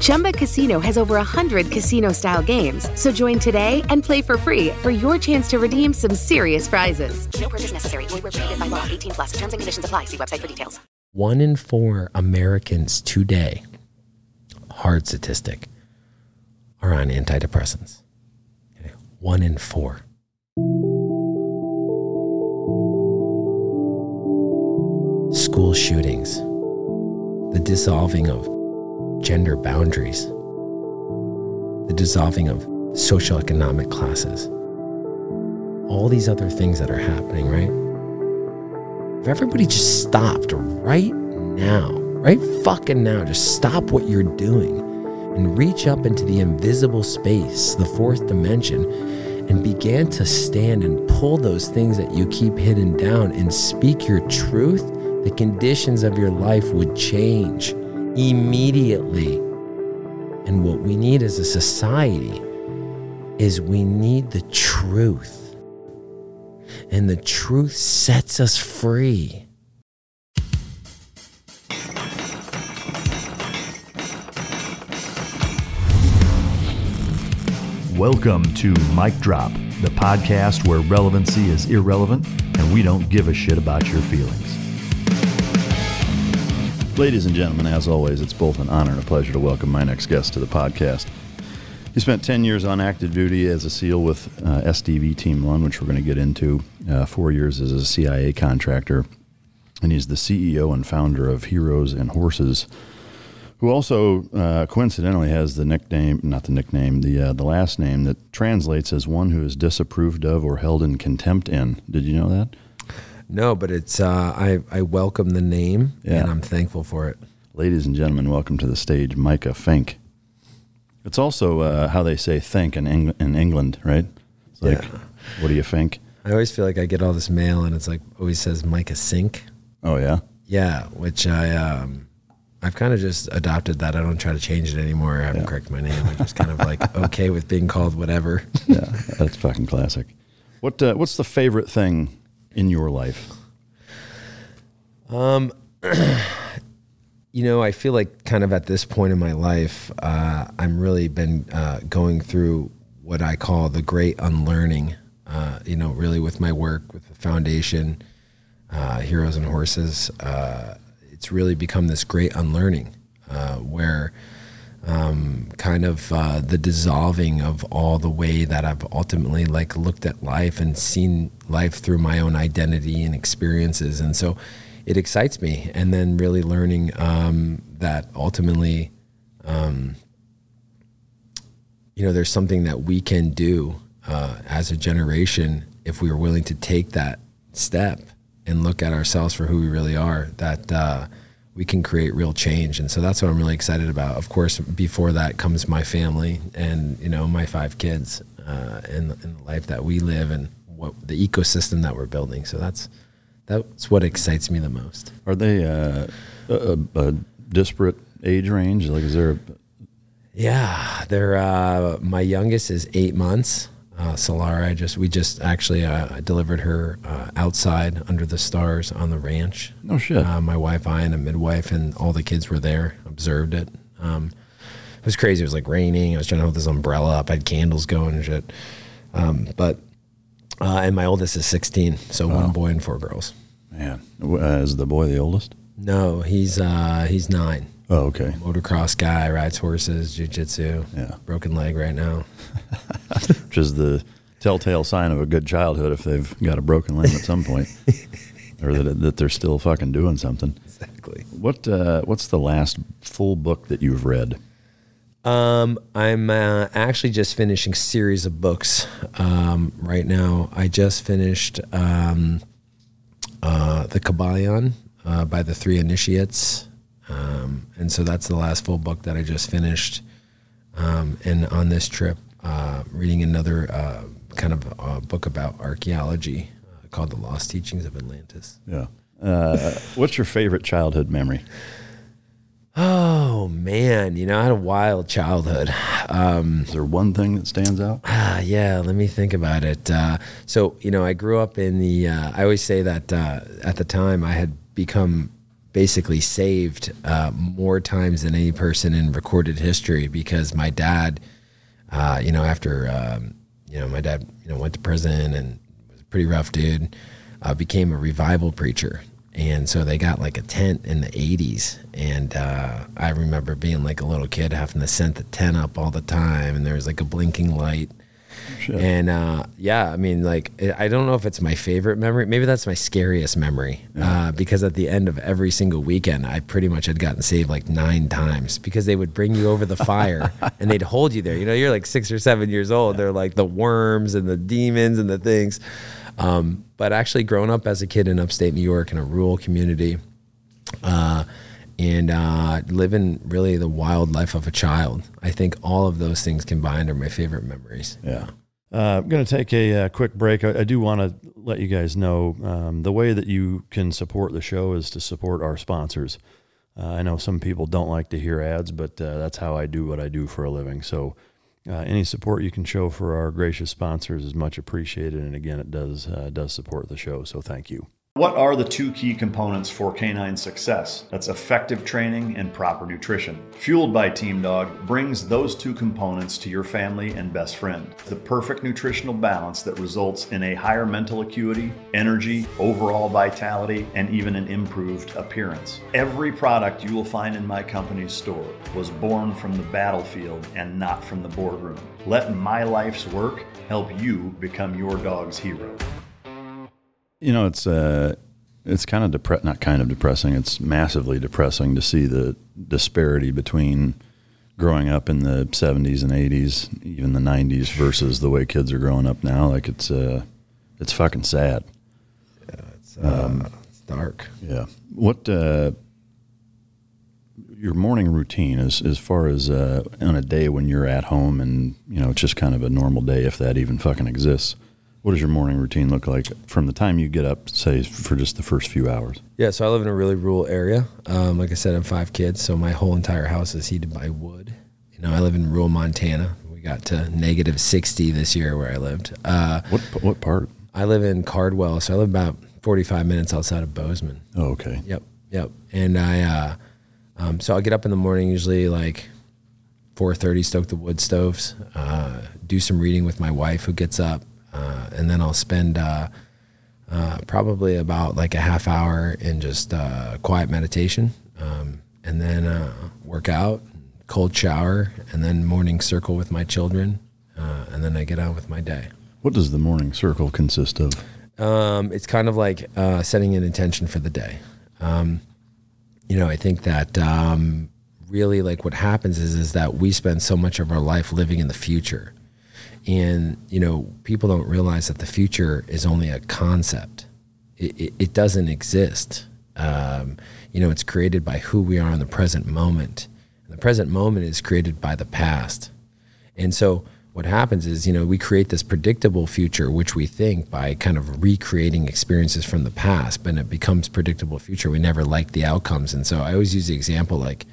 Chumba Casino has over 100 casino style games. So join today and play for free for your chance to redeem some serious prizes. No purchase necessary. Void where prohibited by law. 18 plus. Terms and conditions apply. See website for details. One in four Americans today, hard statistic, are on antidepressants. Okay. One in four. School shootings, the dissolving of gender boundaries, the dissolving of socioeconomic classes, all these other things that are happening, right? If everybody just stopped right now, right fucking now, just stop what you're doing and reach up into the invisible space, the fourth dimension, and began to stand and pull those things that you keep hidden down and speak your truth, the conditions of your life would change immediately. And what we need as a society is we need the truth. And the truth sets us free. Welcome to Mike Drop, the podcast where relevancy is irrelevant and we don't give a shit about your feelings. Ladies and gentlemen, as always, it's both an honor and a pleasure to welcome my next guest to the podcast. He spent 10 years on active duty as a SEAL with uh, SDV Team 1, which we're going to get into, uh, four years as a CIA contractor, and he's the CEO and founder of Heroes and Horses, who also uh, coincidentally has the nickname, not the nickname, the uh, the last name that translates as one who is disapproved of or held in contempt in. Did you know that? No, but it's uh, I I welcome the name Yeah. and I'm thankful for it. Ladies and gentlemen, welcome to the stage, Micah Fink. It's also uh, how they say "think" in, Eng- in England, right? It's like, Yeah. what do you think? I always feel like I get all this mail and it's like always says Micah Sink. Oh yeah, Yeah, which I um I've kind of just adopted that. I don't try to change it anymore. I haven't Yeah. corrected my name. I'm just kind of like okay with being called whatever. yeah, that's fucking classic. What uh, What's the favorite thing in your life? Um, you know, I feel like kind of at this point in my life, uh, I'm really been uh, going through what I call the great unlearning. Uh, you know, really with my work with the foundation, uh, Heroes and Horses, uh, it's really become this great unlearning uh, where um, kind of uh, the dissolving of all the way that I've ultimately like looked at life and seen life through my own identity and experiences, and so it excites me. And then really learning um, that ultimately, um, you know, there's something that we can do uh, as a generation if we are willing to take that step and look at ourselves for who we really are. That uh, we can create real change, and so that's what I'm really excited about. Of course, before that comes my family and you know my five kids uh, and, and the life that we live and what the ecosystem that we're building. So that's that's what excites me the most. Are they uh, a, a, a disparate age range? Like, is there? A, Yeah, they're uh, my youngest is eight months. Uh, Solara, I just we just actually uh, delivered her uh, outside under the stars on the ranch. No shit. Uh, my wife, I, and a midwife, and all the kids were there, observed it. Um, it was crazy. It was like raining. I was trying to hold this umbrella up. I had candles going and shit. Um, but uh, and my oldest is 16, so one boy and four girls. man, uh, is the boy the oldest? No, he's uh, he's nine. Oh, okay. Motocross guy, rides horses, jujitsu. Yeah. Broken leg right now. Which is the telltale sign of a good childhood if they've got a broken limb at some point. or that that they're still fucking doing something. Exactly. What uh, What's the last full book that you've read? Um, I'm uh, actually just finishing series of books um, right now. I just finished um, uh, the Kybalion uh, by the Three Initiates, um, and so that's the last full book that I just finished. Um, and on this trip, uh, reading another uh, kind of uh, book about archaeology uh, called "The Lost Teachings of Atlantis." Yeah. Uh, what's your favorite childhood memory? Oh man, you know, I had a wild childhood. Um, Is there one thing that stands out? Ah, yeah, let me think about it. Uh, so, you know, I grew up in the, uh, I always say that uh, at the time I had become basically saved uh, more times than any person in recorded history because my dad, uh, you know, after, um, you know, my dad, you know, went to prison and was a pretty rough dude, uh, became a revival preacher. And so they got like a tent in the 80s. And uh, I remember being like a little kid having to send the tent up all the time. And there was like a blinking light. And uh, yeah, I mean, like, I don't know if it's my favorite memory. Maybe that's my scariest memory uh, because at the end of every single weekend, I pretty much had gotten saved like nine times because they would bring you over the fire and they'd hold you there. You know, you're like six or seven years old. They're like the worms and the demons and the things. Um, but actually, growing up as a kid in upstate New York in a rural community, uh, and uh, living really the wild life of a child, I think all of those things combined are my favorite memories. Yeah. Uh, I'm going to take a, uh quick break. I, I do want to let you guys know um, the way that you can support the show is to support our sponsors. Uh, I know some people don't like to hear ads, but uh, that's how I do what I do for a living. So, uh, any support you can show for our gracious sponsors is much appreciated. And again, it does uh, does support the show. So, thank you. What are the two key components for canine success? That's effective training and proper nutrition. Fueled by Team Dog brings those two components to your family and best friend. The perfect nutritional balance that results in a higher mental acuity, energy, overall vitality, and even an improved appearance. Every product you will find in my company's store was born from the battlefield and not from the boardroom. Let my life's work help you become your dog's hero. You know, it's uh, it's kind of depre- not kind of depressing. It's massively depressing to see the disparity between growing up in the 70s and 80s, even the 90s, versus the way kids are growing up now. Like it's uh, it's fucking sad. It's, uh, it's dark. Yeah. What uh, your morning routine is as far as uh, on a day when you're at home and you know it's just kind of a normal day if that even fucking exists. What does your morning routine look like from the time you get up, say, for just the first few hours? Yeah, so I live in a really rural area. Um, like I said, I have five kids, so my whole entire house is heated by wood. You know, I live in rural Montana. We got to negative 60 this year where I lived. Uh, What what part? I live in Cardwell, so I live about 45 minutes outside of Bozeman. Oh, okay. Yep, yep. And I, uh, um, so I'll get up in the morning, usually like 4:30, stoke the wood stoves, uh, do some reading with my wife, who gets up, uh, and then I'll spend uh, uh, probably about like a half hour in just uh, quiet meditation, um, and then uh, work out, cold shower, and then morning circle with my children, uh, and then I get on with my day. What does the morning circle consist of? Um, it's kind of like uh, setting an intention for the day. Um, you know, I think that um, really like what happens is is that we spend so much of our life living in the future, and you know, people don't realize that the future is only a concept. It, it, it doesn't exist. Um, you know, it's created by who we are in the present moment. And the present moment is created by the past. And so what happens is, you know, we create this predictable future, which we think by kind of recreating experiences from the past, but it becomes predictable future. We never like the outcomes. And so I always use the example like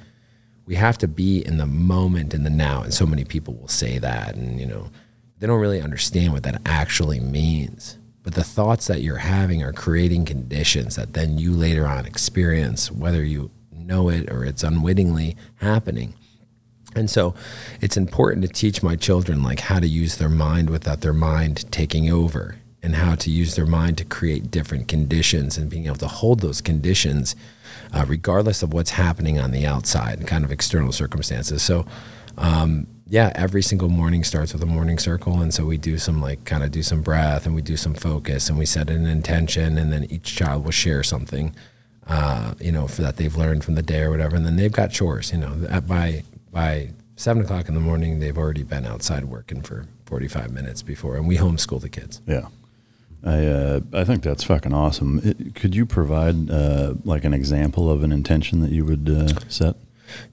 we have to be in the moment in the now. And so many people will say that and, you know, they don't really understand what that actually means. But the thoughts that you're having are creating conditions that then you later on experience, whether you know it or it's unwittingly happening. And so it's important to teach my children like how to use their mind without their mind taking over and how to use their mind to create different conditions and being able to hold those conditions uh, regardless of what's happening on the outside and kind of external circumstances. So um, yeah, every single morning starts with a morning circle, and so we do some like kind of do some breath, and we do some focus, and we set an intention, and then each child will share something, uh, you know, for that they've learned from the day or whatever, and then they've got chores, you know, by by seven o'clock in the morning, they've already been outside working for forty five minutes before, and we homeschool the kids. Yeah. I uh, I think that's fucking awesome. It, could you provide uh, like an example of an intention that you would uh, set?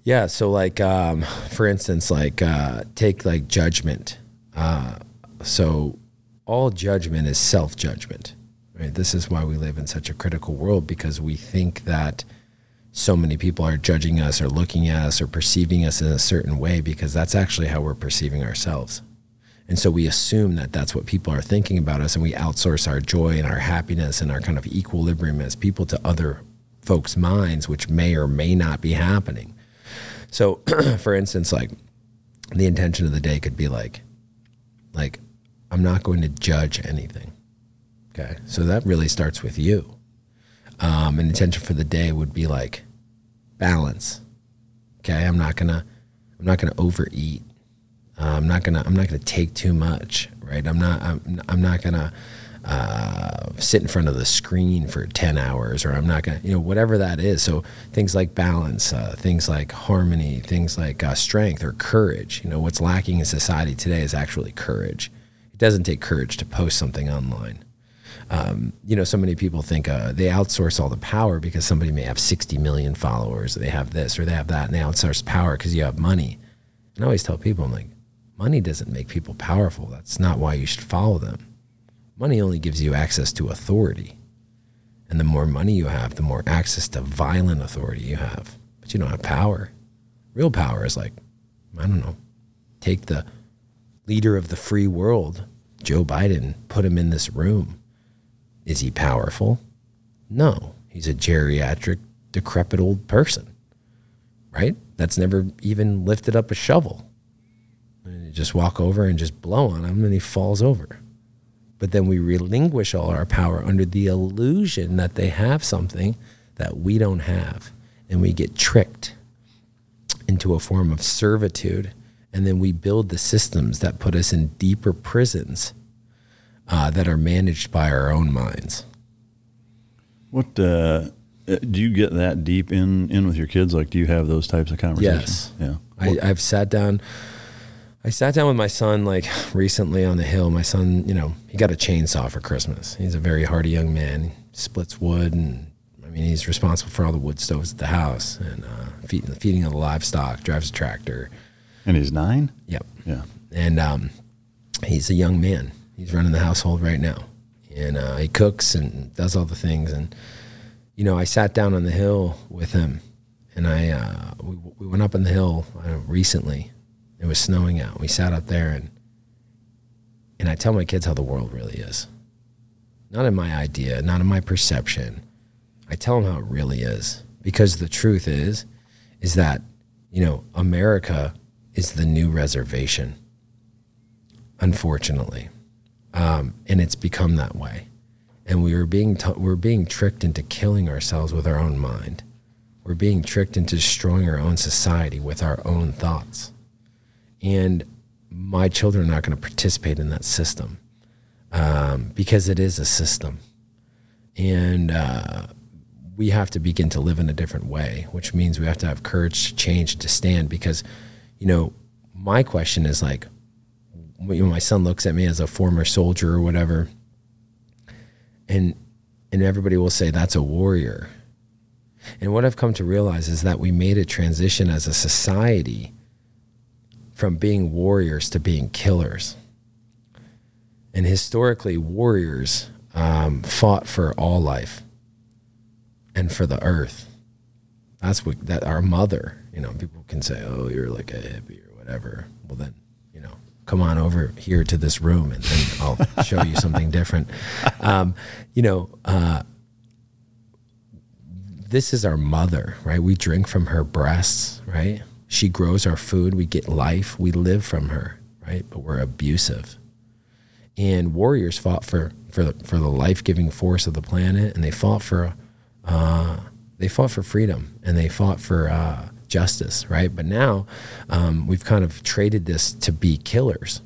Yeah. So like, um, for instance, like uh, take like judgment. Uh, so all judgment is self judgment. Right. This is why we live in such a critical world because we think that so many people are judging us or looking at us or perceiving us in a certain way because that's actually how we're perceiving ourselves. And so we assume that that's what people are thinking about us, and we outsource our joy and our happiness and our kind of equilibrium as people to other folks' minds, which may or may not be happening. So, for instance, like the intention of the day could be like, like I'm not going to judge anything. Okay, so that really starts with you. Um, an intention for the day would be like balance. Okay, I'm not gonna, I'm not gonna overeat. Uh, I'm not gonna I'm not gonna take too much, right? I'm not I'm, I'm not gonna uh, sit in front of the screen for 10 hours or I'm not gonna you know whatever that is. So things like balance, uh, things like harmony, things like uh, strength or courage. You know what's lacking in society today is actually courage. It doesn't take courage to post something online. Um, you know, so many people think uh, they outsource all the power because somebody may have 60 million followers, or they have this or they have that, and they outsource power because you have money. And I always tell people, I'm like, Money doesn't make people powerful. That's not why you should follow them. Money only gives you access to authority. And the more money you have, the more access to violent authority you have. But you don't have power. Real power is like, I don't know, take the leader of the free world, Joe Biden, put him in this room. Is he powerful? No. He's a geriatric, decrepit old person, right? That's never even lifted up a shovel. And you just walk over and just blow on him and he falls over. But then we relinquish all our power under the illusion that they have something that we don't have. And we get tricked into a form of servitude. And then we build the systems that put us in deeper prisons uh, that are managed by our own minds. What uh, do you get that deep in in with your kids? Like, do you have those types of conversations? Yes. Yeah. I, I've sat down I sat down with my son like recently on the hill. My son, you know, he got a chainsaw for Christmas. He's a very hardy young man. He splits wood, and I mean, he's responsible for all the wood stoves at the house and uh, feeding, feeding of the livestock. Drives a tractor. And he's nine. Yep. Yeah. And um, he's a young man. He's running the household right now, and uh, he cooks and does all the things. And you know, I sat down on the hill with him, and I uh, we, we went up on the hill uh, recently it was snowing out. We sat up there and and I tell my kids how the world really is. Not in my idea, not in my perception. I tell them how it really is. Because the truth is, is that, you know, America is the new reservation, unfortunately. Um, and it's become that way. And we are being t- we're being tricked into killing ourselves with our own mind. We're being tricked into destroying our own society with our own thoughts and my children are not going to participate in that system um, because it is a system, and uh, we have to begin to live in a different way, which means we have to have courage to change to stand. Because, you know, my question is like, my son looks at me as a former soldier or whatever, and and everybody will say that's a warrior. And what I've come to realize is that we made a transition as a society from being warriors to being killers. And historically, warriors um, fought for all life and for the earth. That's what that our mother. You know, people can say, "Oh, you're like a hippie or whatever." Well, then, you know, come on over here to this room, and then I'll show you something different. Um, you know, uh, this is our mother, right? We drink from her breasts, right? She grows our food. We get life. We live from her, right? But we're abusive. And warriors fought for for the, for the life giving force of the planet, and they fought for uh, they fought for freedom, and they fought for uh, justice, right? But now um, we've kind of traded this to be killers.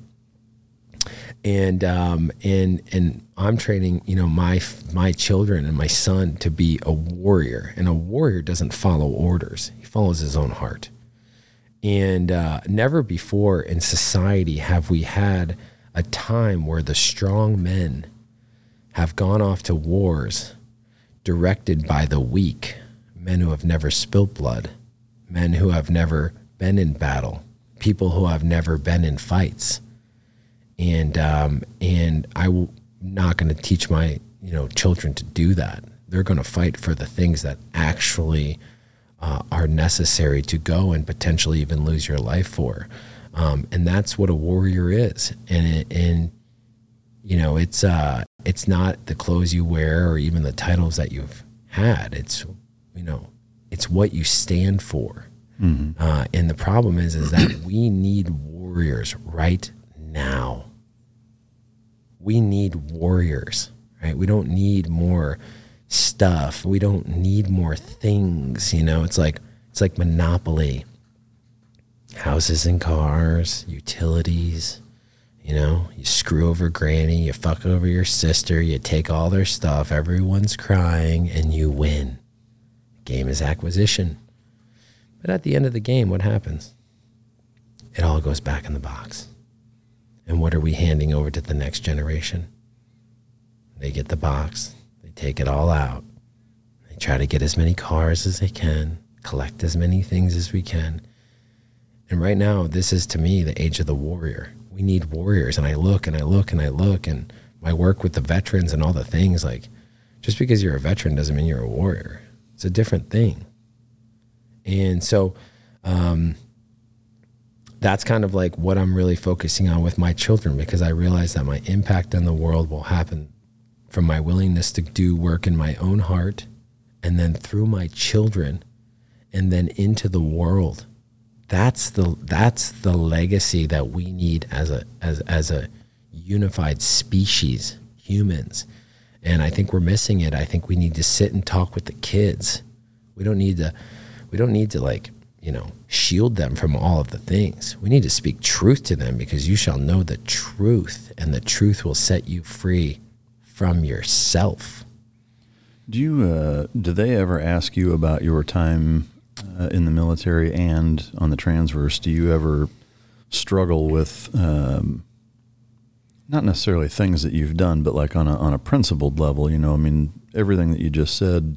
And um, and and I'm training, you know, my my children and my son to be a warrior, and a warrior doesn't follow orders; he follows his own heart. And uh, never before in society have we had a time where the strong men have gone off to wars directed by the weak, men who have never spilt blood, men who have never been in battle, people who have never been in fights. And um, and I'm not going to teach my you know children to do that. They're going to fight for the things that actually uh, are necessary to go and potentially even lose your life for. Um, and that's what a warrior is. And and you know, it's uh, it's not the clothes you wear or even the titles that you've had. It's you know, it's what you stand for. Mm-hmm. Uh, and the problem is, is that we need warriors right now. We need warriors, right? We don't need more stuff. We don't need more things. You know, it's like it's like monopoly. Houses and cars, utilities, you know, you screw over granny, you fuck over your sister, you take all their stuff, everyone's crying, and you win. Game is acquisition. But at the end of the game, what happens? It all goes back in the box. And what are we handing over to the next generation? They get the box, take it all out, they try to get as many cars as they can, collect as many things as we can. And right now, this is to me the age of the warrior we need warriors. And I look and I look and I look and my work with the veterans and all the things like just because you're a veteran doesn't mean you're a warrior. It's a different thing. And so um, that's kind of like what I'm really focusing on with my children because I realize that my impact on the world will happen from my willingness to do work in my own heart and then through my children and then into the world that's the that's the legacy that we need as a as as a unified species, humans. And I think we're missing it. I think we need to sit and talk with the kids. We don't need to we don't need to like, you know, shield them from all of the things. We need to speak truth to them because you shall know the truth and the truth will set you free from yourself. Do you uh, do they ever ask you about your time uh, in the military and on the transverse, do you ever struggle with um, not necessarily things that you've done, but like on a on a principled level? You know, I mean, everything that you just said,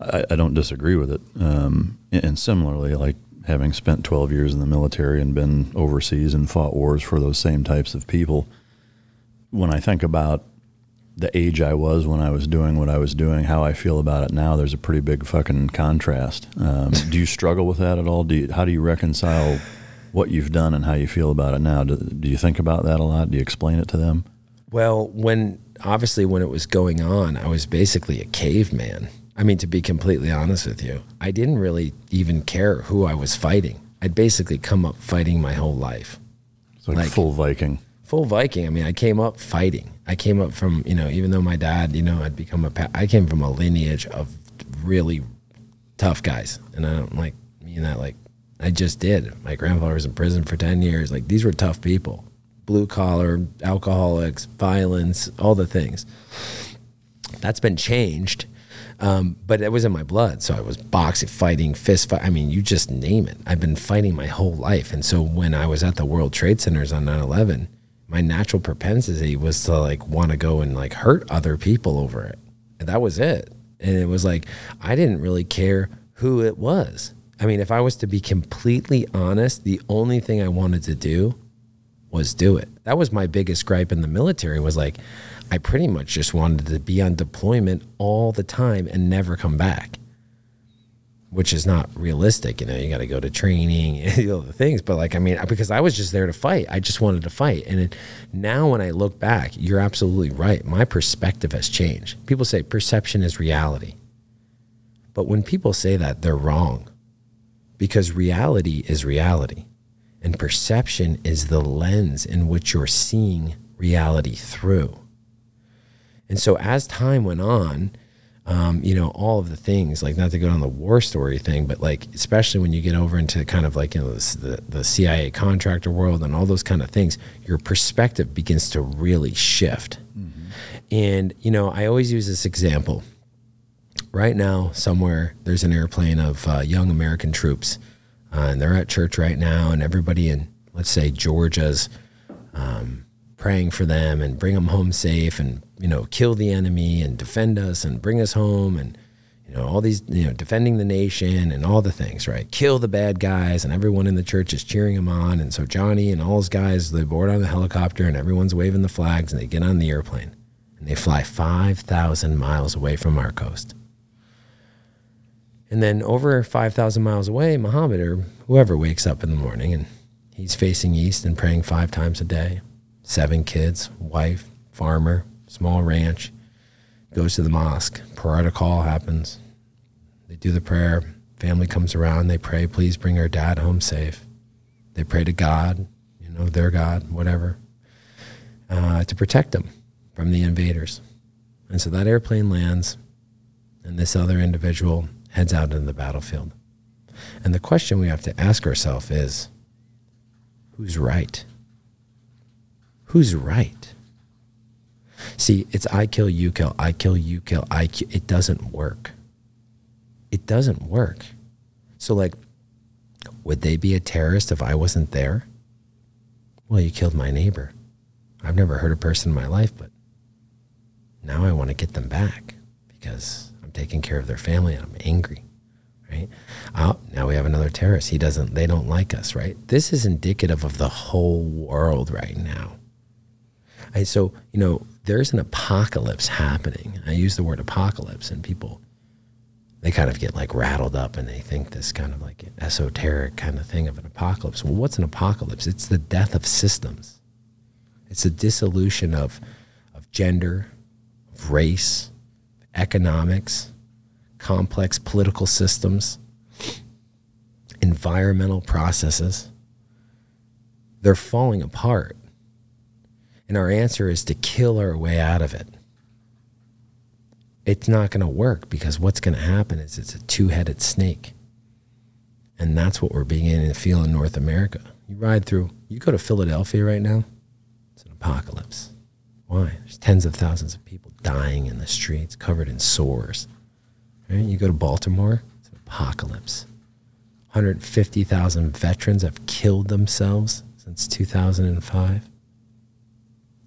I, I don't disagree with it. Um, and similarly, like having spent 12 years in the military and been overseas and fought wars for those same types of people, when I think about the age I was when I was doing what I was doing, how I feel about it now, there's a pretty big fucking contrast. Um, do you struggle with that at all? Do you, how do you reconcile what you've done and how you feel about it now? Do, do you think about that a lot? Do you explain it to them? Well, when obviously when it was going on, I was basically a caveman. I mean, to be completely honest with you, I didn't really even care who I was fighting. I'd basically come up fighting my whole life. It's like, like full Viking. Full Viking. I mean, I came up fighting. I came up from, you know, even though my dad, you know, had become a, I came from a lineage of really tough guys. And I don't like mean that like, I just did. My grandfather was in prison for 10 years. Like, these were tough people blue collar, alcoholics, violence, all the things. That's been changed. Um, but it was in my blood. So I was boxing, fighting, fist fight. I mean, you just name it. I've been fighting my whole life. And so when I was at the World Trade Centers on 9 11, my natural propensity was to like want to go and like hurt other people over it. And that was it. And it was like, I didn't really care who it was. I mean, if I was to be completely honest, the only thing I wanted to do was do it. That was my biggest gripe in the military was like, I pretty much just wanted to be on deployment all the time and never come back which is not realistic. You know, you got to go to training and all the things. But like, I mean, because I was just there to fight. I just wanted to fight. And it, now when I look back, you're absolutely right. My perspective has changed. People say perception is reality. But when people say that, they're wrong because reality is reality. And perception is the lens in which you're seeing reality through. And so as time went on, um, you know, all of the things, like not to go on the war story thing, but like, especially when you get over into kind of like, you know, the, the CIA contractor world and all those kind of things, your perspective begins to really shift. And, you know, I always use this example. Right now, somewhere, there's an airplane of uh, young American troops, uh, and they're at church right now, and everybody in, let's say, Georgia's um, praying for them and bring them home safe and, you know, kill the enemy and defend us and bring us home and, you know, all these, you know, defending the nation and all the things, right? Kill the bad guys, and everyone in the church is cheering him on. And so Johnny and all his guys, they board on the helicopter and everyone's waving the flags and they get on the airplane and they fly 5,000 miles away from our coast. And then over 5,000 miles away, Muhammad or whoever wakes up in the morning and he's facing east and praying five times a day. Seven kids, wife, farmer, small ranch, goes to the mosque. Prayer call happens. They do the prayer. Family comes around. They pray, please bring our dad home safe. They pray to God, you know, their God, whatever, uh, to protect them from the invaders. And so that airplane lands, and this other individual heads out into the battlefield. And the question we have to ask ourselves is who's right? Who's right? See, it's I kill, you kill, I kill, you kill, I kill. It doesn't work. It doesn't work. So, like, would they be a terrorist if I wasn't there? Well, you killed my neighbor. I've never hurt a person in my life, but now I want to get them back because I'm taking care of their family and I'm angry, right? Oh, now we have another terrorist. He doesn't, they don't like us, right? This is indicative of the whole world right now. So, you know, there's an apocalypse happening. I use the word apocalypse, and people, they kind of get like rattled up and they think this kind of like esoteric kind of thing of an apocalypse. Well, what's an apocalypse? It's the death of systems, it's the dissolution of, of gender, of race, economics, complex political systems, environmental processes. They're falling apart. And our answer is to kill our way out of it. It's not going to work because what's going to happen is it's a two headed snake. And that's what we're beginning to feel in North America. You ride through, you go to Philadelphia right now, it's an apocalypse. Why? There's tens of thousands of people dying in the streets, covered in sores. Right? You go to Baltimore, it's an apocalypse. 150,000 veterans have killed themselves since 2005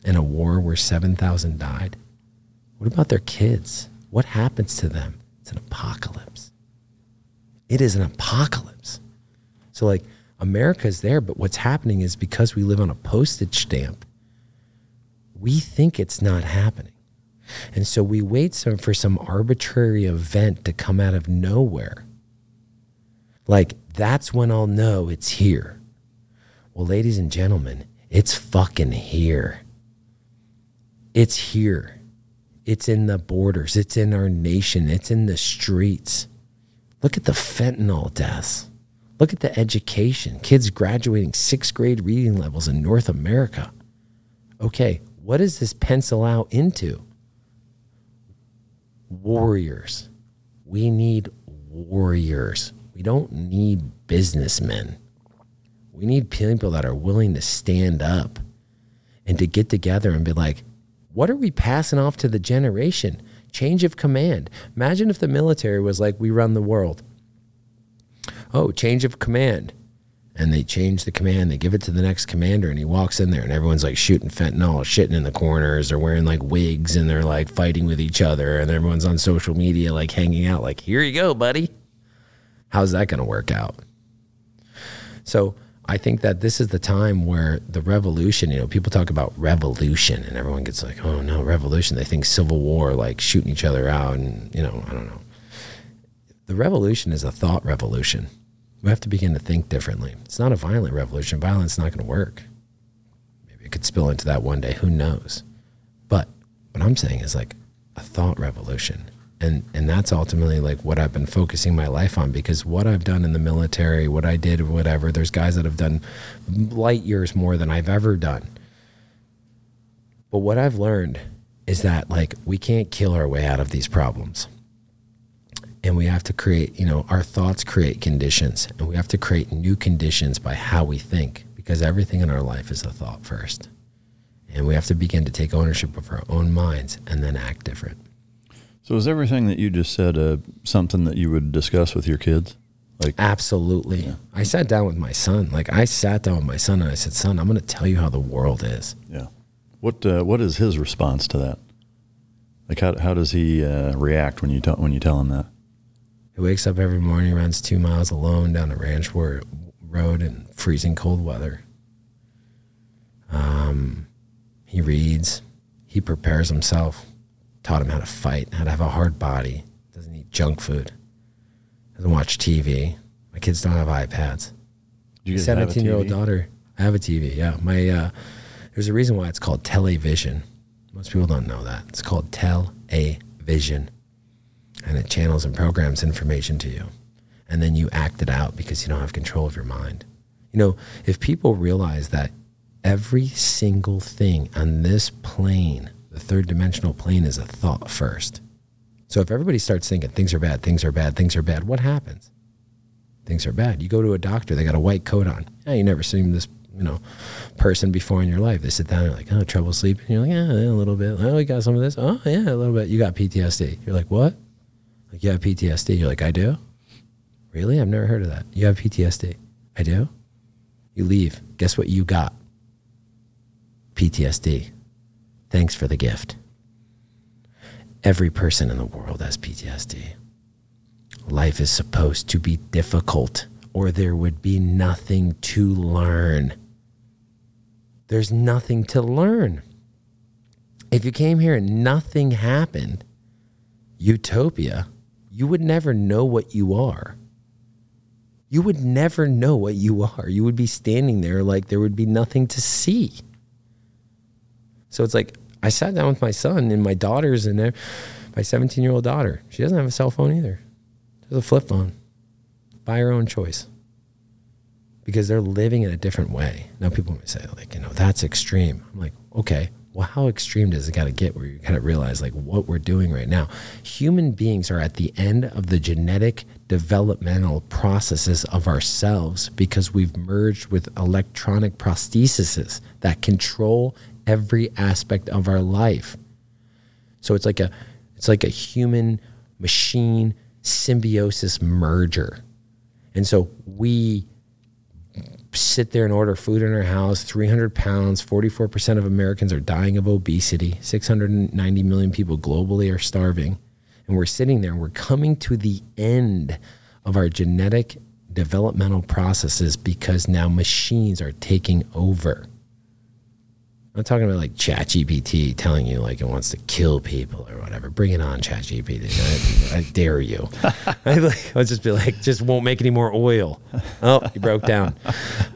in a war where 7,000 died? What about their kids? What happens to them? It's an apocalypse. It is an apocalypse. So, like, America's there, but what's happening is because we live on a postage stamp, we think it's not happening. And so we wait some, for some arbitrary event to come out of nowhere. Like, that's when I'll know it's here. Well, ladies and gentlemen, it's fucking here. It's here. It's in the borders. It's in our nation. It's in the streets. Look at the fentanyl deaths. Look at the education. Kids graduating sixth grade reading levels in North America. Okay, what does this pencil out into? Warriors. We need warriors. We don't need businessmen. We need people that are willing to stand up and to get together and be like, what are we passing off to the generation? Change of command. Imagine if the military was like, we run the world. Oh, change of command. And they change the command, they give it to the next commander, and he walks in there, and everyone's like shooting fentanyl, shitting in the corners. They're wearing like wigs, and they're like fighting with each other, and everyone's on social media, like hanging out, like, here you go, buddy. How's that going to work out? So, I think that this is the time where the revolution, you know, people talk about revolution and everyone gets like, oh no, revolution. They think civil war, like shooting each other out. And, you know, I don't know. The revolution is a thought revolution. We have to begin to think differently. It's not a violent revolution. Violence is not going to work. Maybe it could spill into that one day. Who knows? But what I'm saying is like a thought revolution and and that's ultimately like what I've been focusing my life on because what I've done in the military, what I did, whatever. There's guys that have done light years more than I've ever done. But what I've learned is that like we can't kill our way out of these problems. and we have to create, you know, our thoughts create conditions, and we have to create new conditions by how we think because everything in our life is a thought first. And we have to begin to take ownership of our own minds and then act different. So, is everything that you just said uh, something that you would discuss with your kids? Like absolutely. Yeah. I sat down with my son. Like I sat down with my son and I said, "Son, I'm going to tell you how the world is." Yeah. What uh, What is his response to that? Like how how does he uh, react when you tell when you tell him that? He wakes up every morning, runs two miles alone down a ranch where, road in freezing cold weather. Um, he reads. He prepares himself. Taught him how to fight, how to have a hard body. Doesn't eat junk food doesn't watch TV. My kids don't have iPads. Seventeen year old daughter. I have a TV. Yeah, my uh, there's a reason why it's called television. Most people don't know that it's called tell a vision, and it channels and programs information to you, and then you act it out because you don't have control of your mind. You know, if people realize that every single thing on this plane, the third dimensional plane, is a thought first so if everybody starts thinking things are bad, things are bad, things are bad, what happens? Things are bad. You go to a doctor, they got a white coat on. Yeah, you never seen this, you know, person before in your life. They sit down, they're like, oh, trouble sleeping. You're like, yeah, a little bit. Oh, you got some of this? Oh, yeah, a little bit. You got PTSD. You're like, what? Like, you have PTSD. You're like, I do? Really? I've never heard of that. You have PTSD. I do? You leave. Guess what you got? PTSD. Thanks for the gift. Every person in the world has PTSD. Life is supposed to be difficult, or there would be nothing to learn. There's nothing to learn. If you came here and nothing happened, utopia, you would never know what you are. You would never know what you are. You would be standing there like there would be nothing to see. So it's like, I sat down with my son and my daughters and my 17 year old daughter. She doesn't have a cell phone either. She has a flip phone by her own choice because they're living in a different way. Now, people may say, like, you know, that's extreme. I'm like, okay, well, how extreme does it got to get where you got to realize, like, what we're doing right now? Human beings are at the end of the genetic developmental processes of ourselves because we've merged with electronic prostheses that control every aspect of our life. So it's like a it's like a human machine symbiosis merger. And so we sit there and order food in our house 300 pounds 44% of americans are dying of obesity 690 million people globally are starving and we're sitting there we're coming to the end of our genetic developmental processes because now machines are taking over I'm talking about like ChatGPT telling you like it wants to kill people or whatever. Bring it on, ChatGPT. I, I dare you. I like, I'll just be like, just won't make any more oil. Oh, you broke down.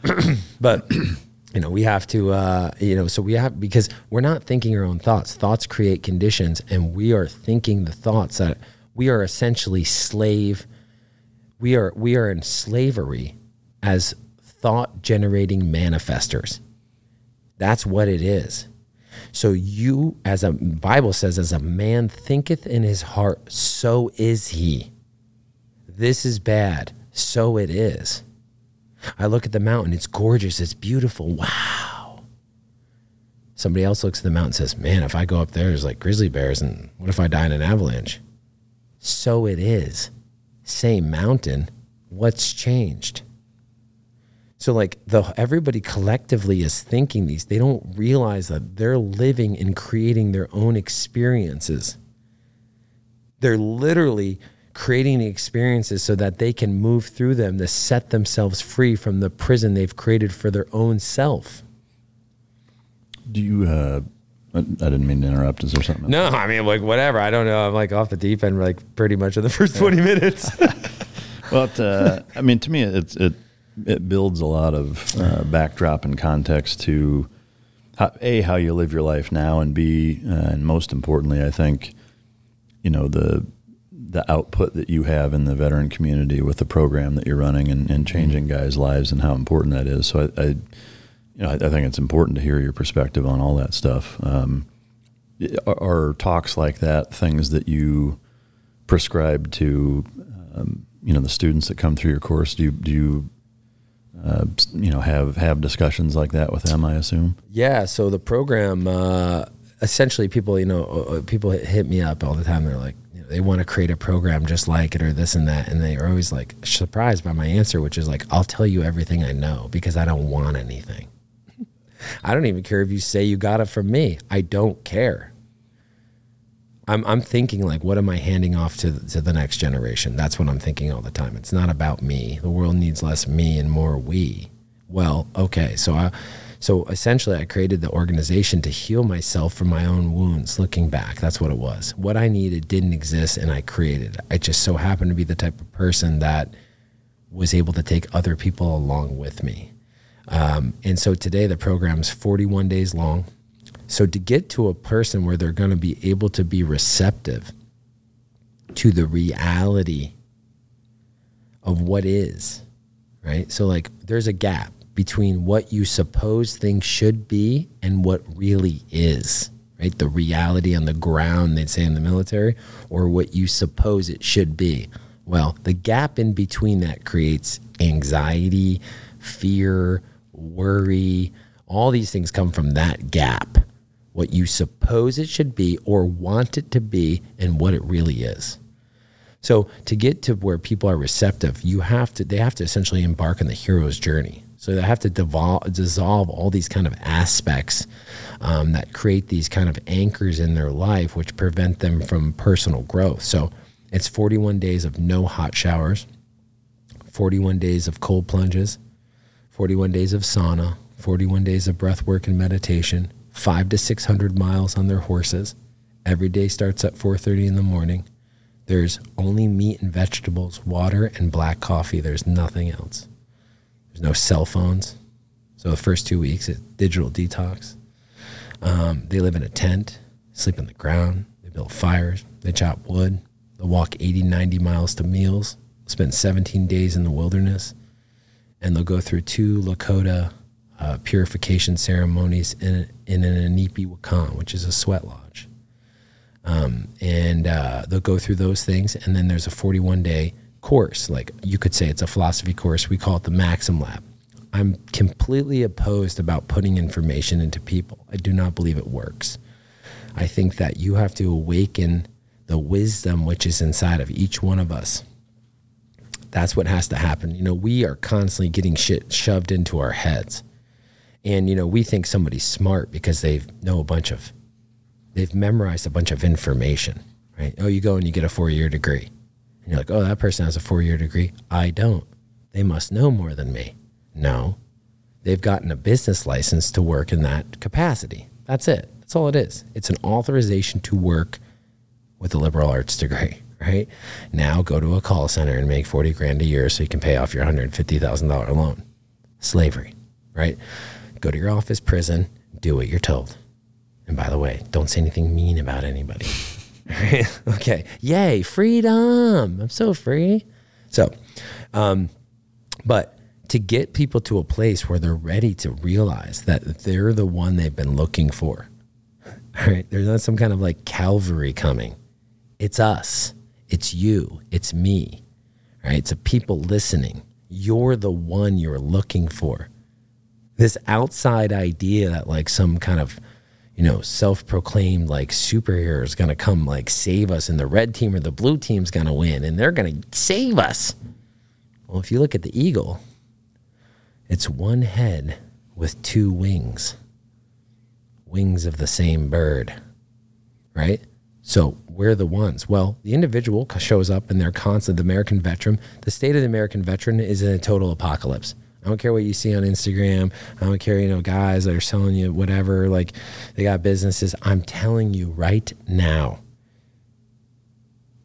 but you know, we have to, uh, you know, so we have because we're not thinking our own thoughts. Thoughts create conditions, and we are thinking the thoughts that we are essentially slave. We are we are in slavery as thought generating manifestors. That's what it is. So you, as a Bible says, as a man thinketh in his heart, so is he. This is bad, so it is. I look at the mountain, it's gorgeous, it's beautiful. Wow. Somebody else looks at the mountain and says, Man, if I go up there, there's like grizzly bears, and what if I die in an avalanche? So it is. Same mountain. What's changed? So like the everybody collectively is thinking these. They don't realize that they're living and creating their own experiences. They're literally creating the experiences so that they can move through them to set themselves free from the prison they've created for their own self. Do you uh I didn't mean to interrupt. Is there something? No, I mean like whatever. I don't know. I'm like off the deep end like pretty much in the first 20 minutes. well, uh, I mean, to me, it's it it builds a lot of uh, backdrop and context to how, a how you live your life now, and b uh, and most importantly, I think you know the the output that you have in the veteran community with the program that you're running and, and changing guys' lives and how important that is. So I, I you know, I, I, think it's important to hear your perspective on all that stuff. Um, are, are talks like that things that you prescribe to um, you know the students that come through your course? Do you do you uh, you know have have discussions like that with them? I assume. Yeah. So the program, uh, essentially, people you know uh, uh, people hit me up all the time. They're like, you know, they want to create a program just like it or this and that, and they are always like surprised by my answer, which is like, I'll tell you everything I know because I don't want anything. I don't even care if you say you got it from me. I don't care. I'm I'm thinking like, what am I handing off to to the next generation? That's what I'm thinking all the time. It's not about me. The world needs less me and more we. Well, okay, so I. So essentially, I created the organization to heal myself from my own wounds. Looking back, that's what it was. What I needed didn't exist, and I created. I just so happened to be the type of person that was able to take other people along with me. Um, and so today, the program's 41 days long. So to get to a person where they're going to be able to be receptive to the reality of what is, right? So like there's a gap between what you suppose things should be and what really is, right? The reality on the ground, they'd say in the military, or what you suppose it should be. Well, the gap in between that creates anxiety, fear, worry. All these things come from that gap what you suppose it should be or want it to be and what it really is. So to get to where people are receptive, you have to they have to essentially embark on the hero's journey. So they have to devolve, dissolve all these kind of aspects um, that create these kind of anchors in their life, which prevent them from personal growth. So it's 41 days of no hot showers, 41 days of cold plunges, 41 days of sauna, 41 days of breath work and meditation, five to 600 miles on their horses. Every day starts at 4.30 in the morning. There's only meat and vegetables, water and black coffee. There's nothing else. There's no cell phones. So the first two weeks, it's digital detox. Um, they live in a tent, sleep on the ground. They build fires. They chop wood. They'll walk 80, 90 miles to meals. Spend 17 days in the wilderness. And they'll go through two Lakota uh, purification ceremonies in, in an Inipi Wakan, which is a sweat lodge. Um, and uh, they'll go through those things. And then there's a 41 day course. Like you could say it's a philosophy course. We call it the Maxim Lab. I'm completely opposed about putting information into people. I do not believe it works. I think that you have to awaken the wisdom which is inside of each one of us. That's what has to happen. You know, we are constantly getting shit shoved into our heads. And you know, we think somebody's smart because they know a bunch of they've memorized a bunch of information, right? Oh, you go and you get a 4-year degree. And you're like, "Oh, that person has a 4-year degree. I don't. They must know more than me." No. They've gotten a business license to work in that capacity. That's it. That's all it is. It's an authorization to work with a liberal arts degree, right? Now go to a call center and make 40 grand a year so you can pay off your $150,000 loan. Slavery, right? Go to your office, prison, do what you're told. And by the way, don't say anything mean about anybody. okay. Yay, freedom. I'm so free. So, um, but to get people to a place where they're ready to realize that they're the one they've been looking for. All right. There's not some kind of like Calvary coming. It's us. It's you. It's me. Right. It's a people listening. You're the one you're looking for this outside idea that like some kind of you know self-proclaimed like superhero is going to come like save us and the red team or the blue team's going to win and they're going to save us. Well if you look at the eagle it's one head with two wings. Wings of the same bird right? So we're the ones. Well the individual shows up and they're constant. The american veteran the state of the american veteran is in a total apocalypse I don't care what you see on Instagram. I don't care, you know, guys that are selling you whatever, like they got businesses. I'm telling you right now,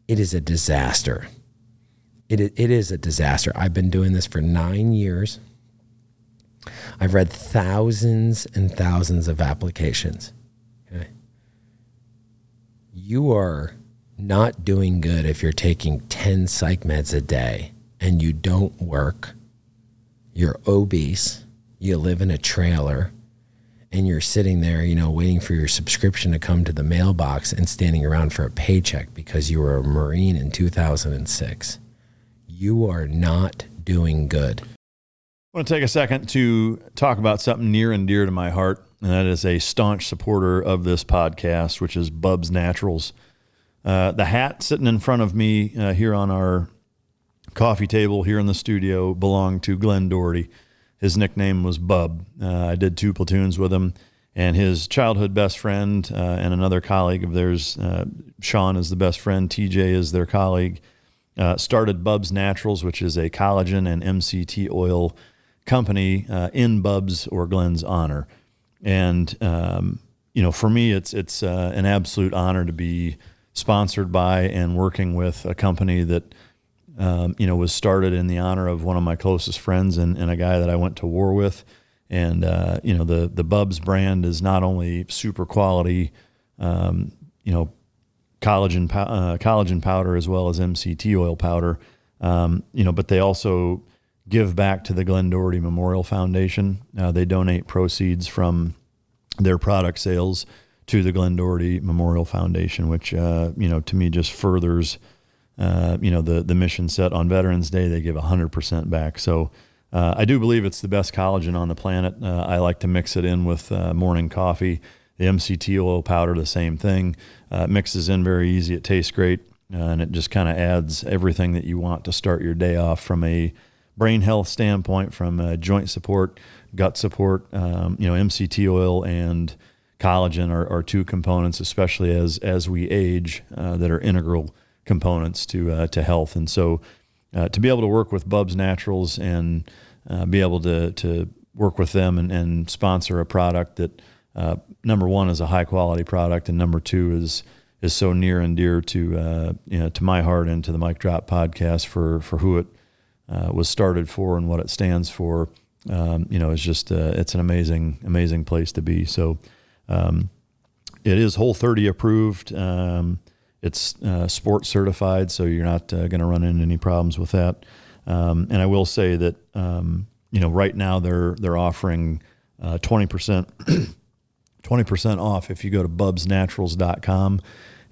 it is a disaster. It, it is a disaster. I've been doing this for nine years. I've read thousands and thousands of applications. Okay. You are not doing good if you're taking 10 psych meds a day and you don't work you're obese, you live in a trailer, and you're sitting there, you know, waiting for your subscription to come to the mailbox and standing around for a paycheck because you were a Marine in 2006, you are not doing good. I want to take a second to talk about something near and dear to my heart, and that is a staunch supporter of this podcast, which is Bubs Naturals. Uh, the hat sitting in front of me uh, here on our coffee table here in the studio belonged to Glenn Doherty. His nickname was Bub. Uh, I did two platoons with him, and his childhood best friend uh, and another colleague of theirs, uh, Sean, is the best friend. TJ is their colleague. Uh, started Bubs Naturals, which is a collagen and MCT oil company uh, in Bub's or Glenn's honor. And um, you know, for me, it's it's uh, an absolute honor to be sponsored by and working with a company that um, you know was started in the honor of one of my closest friends and, and a guy that I went to war with. And uh, you know, the the Bubs brand is not only super quality, um, you know, collagen uh, collagen powder as well as MCT oil powder. Um, you know, but they also give back to the Glenn Doherty Memorial Foundation. Uh, they donate proceeds from their product sales to the Glenn Doherty Memorial Foundation, which uh, you know to me just furthers uh, you know the the mission set on Veterans Day. They give hundred percent back. So. Uh, I do believe it's the best collagen on the planet. Uh, I like to mix it in with uh, morning coffee. The MCT oil powder, the same thing. mixes in very easy. It tastes great, and it just kind of adds everything that you want to start your day off from a brain health standpoint, from uh, joint support, gut support, um, you know, MCT oil and collagen are, are, two components, especially as as we age, uh, that are integral components to uh, to health. And so, uh, to be able to work with Bubs Naturals and uh, be able to to work with them and, and sponsor a product that uh, number one is a high quality product, and number two is is so near and dear to you know to my heart and to the Mike Drop podcast for for who it uh, was started for and what it stands for, um, you know, is just uh, it's an amazing amazing place to be. So um, it is Whole 30 approved. Um, it's uh, sports certified, so you're not uh, going to run into any problems with that. Um, and I will say that um, you know right now they're they're offering uh, twenty percent. 20% off if you go to bubsnaturals.com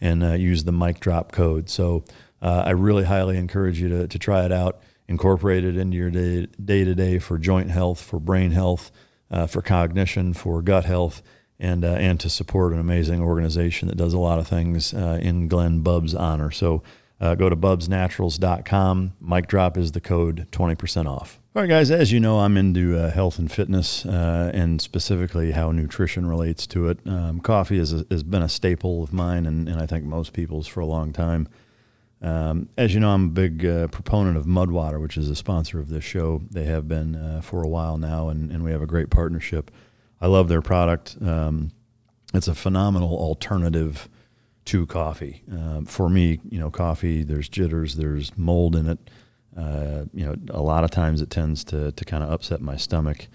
and uh, use the Mike Drop code. So uh, I really highly encourage you to, to try it out incorporate it into your day to day for joint health, for brain health, uh, for cognition, for gut health, and uh, and to support an amazing organization that does a lot of things uh, in Glenn Bub's honor. So uh, go to bubsnaturals.com. Mike Drop is the code, 20% off. All right, guys, as you know, I'm into uh, health and fitness uh, and specifically how nutrition relates to it. Um, coffee has, has been a staple of mine and, and I think most people's for a long time. Um, as you know, I'm a big uh, proponent of Mudwater, which is a sponsor of this show. They have been for a while now, and, and we have a great partnership. I love their product. Um, it's a phenomenal alternative to coffee. Um, for me, you know, coffee, there's jitters, there's mold in it. Uh, you know, a lot of times it tends to, to kind of upset my stomach.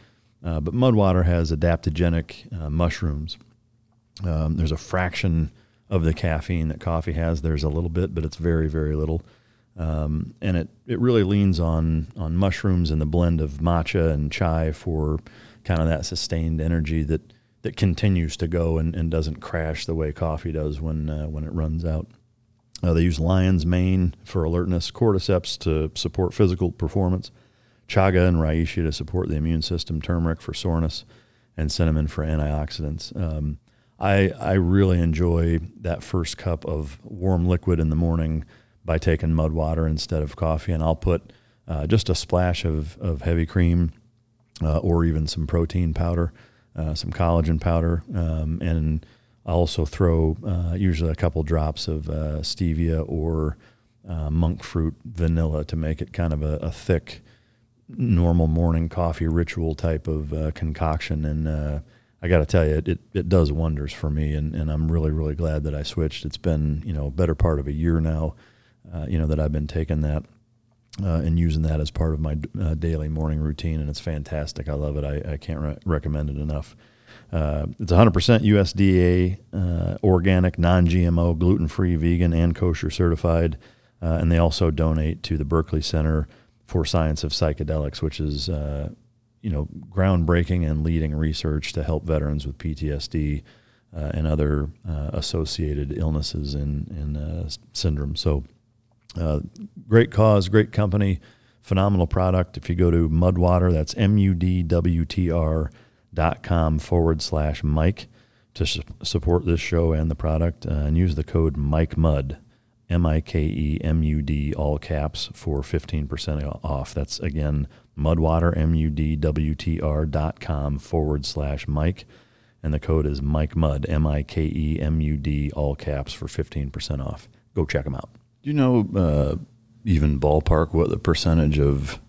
Uh, but Mudwater has adaptogenic uh, mushrooms. Um, there's a fraction of the caffeine that coffee has. There's a little bit, but it's very, very little. Um, and it, it really leans on on mushrooms and the blend of matcha and chai for kind of that sustained energy that that continues to go and, and doesn't crash the way coffee does when uh, when it runs out. Uh, they use lion's mane for alertness, cordyceps to support physical performance, chaga and reishi to support the immune system, turmeric for soreness, and cinnamon for antioxidants. Um, I I really enjoy that first cup of warm liquid in the morning by taking mud water instead of coffee, and I'll put uh, just a splash of of heavy cream uh, or even some protein powder, uh, some collagen powder, um, and I also throw uh, usually a couple drops of uh, stevia or uh, monk fruit vanilla to make it kind of a, a thick, normal morning coffee ritual type of concoction, and I got to tell you, it, it, it, does wonders for me, and, and I'm really, really glad that I switched. It's been, you know, a better part of a year now, uh, you know, that I've been taking that uh, and using that as part of my uh, daily morning routine, and it's fantastic. I love it. I, I can't re- recommend it enough. Uh, it's 100% USDA, uh, organic, non GMO, gluten free, vegan, and kosher certified. Uh, and they also donate to the Berkeley Center for Science of Psychedelics, which is you know, groundbreaking and leading research to help veterans with PTSD uh, and other uh, associated illnesses and, and uh, syndromes. So, uh, great cause, great company, phenomenal product. If you go to Mudwater, that's M U D W T R dot com forward slash Mike to su- support this show and the product, uh, and use the code Mike Mud. M I K E M U D, all caps, for 15% off. That's again mudwater, M U D W T R dot com forward slash Mike. And the code is Mike Mud, M I K E M U D, all caps, for 15% off. Go check them out. Do you know, uh, even ballpark, what the percentage of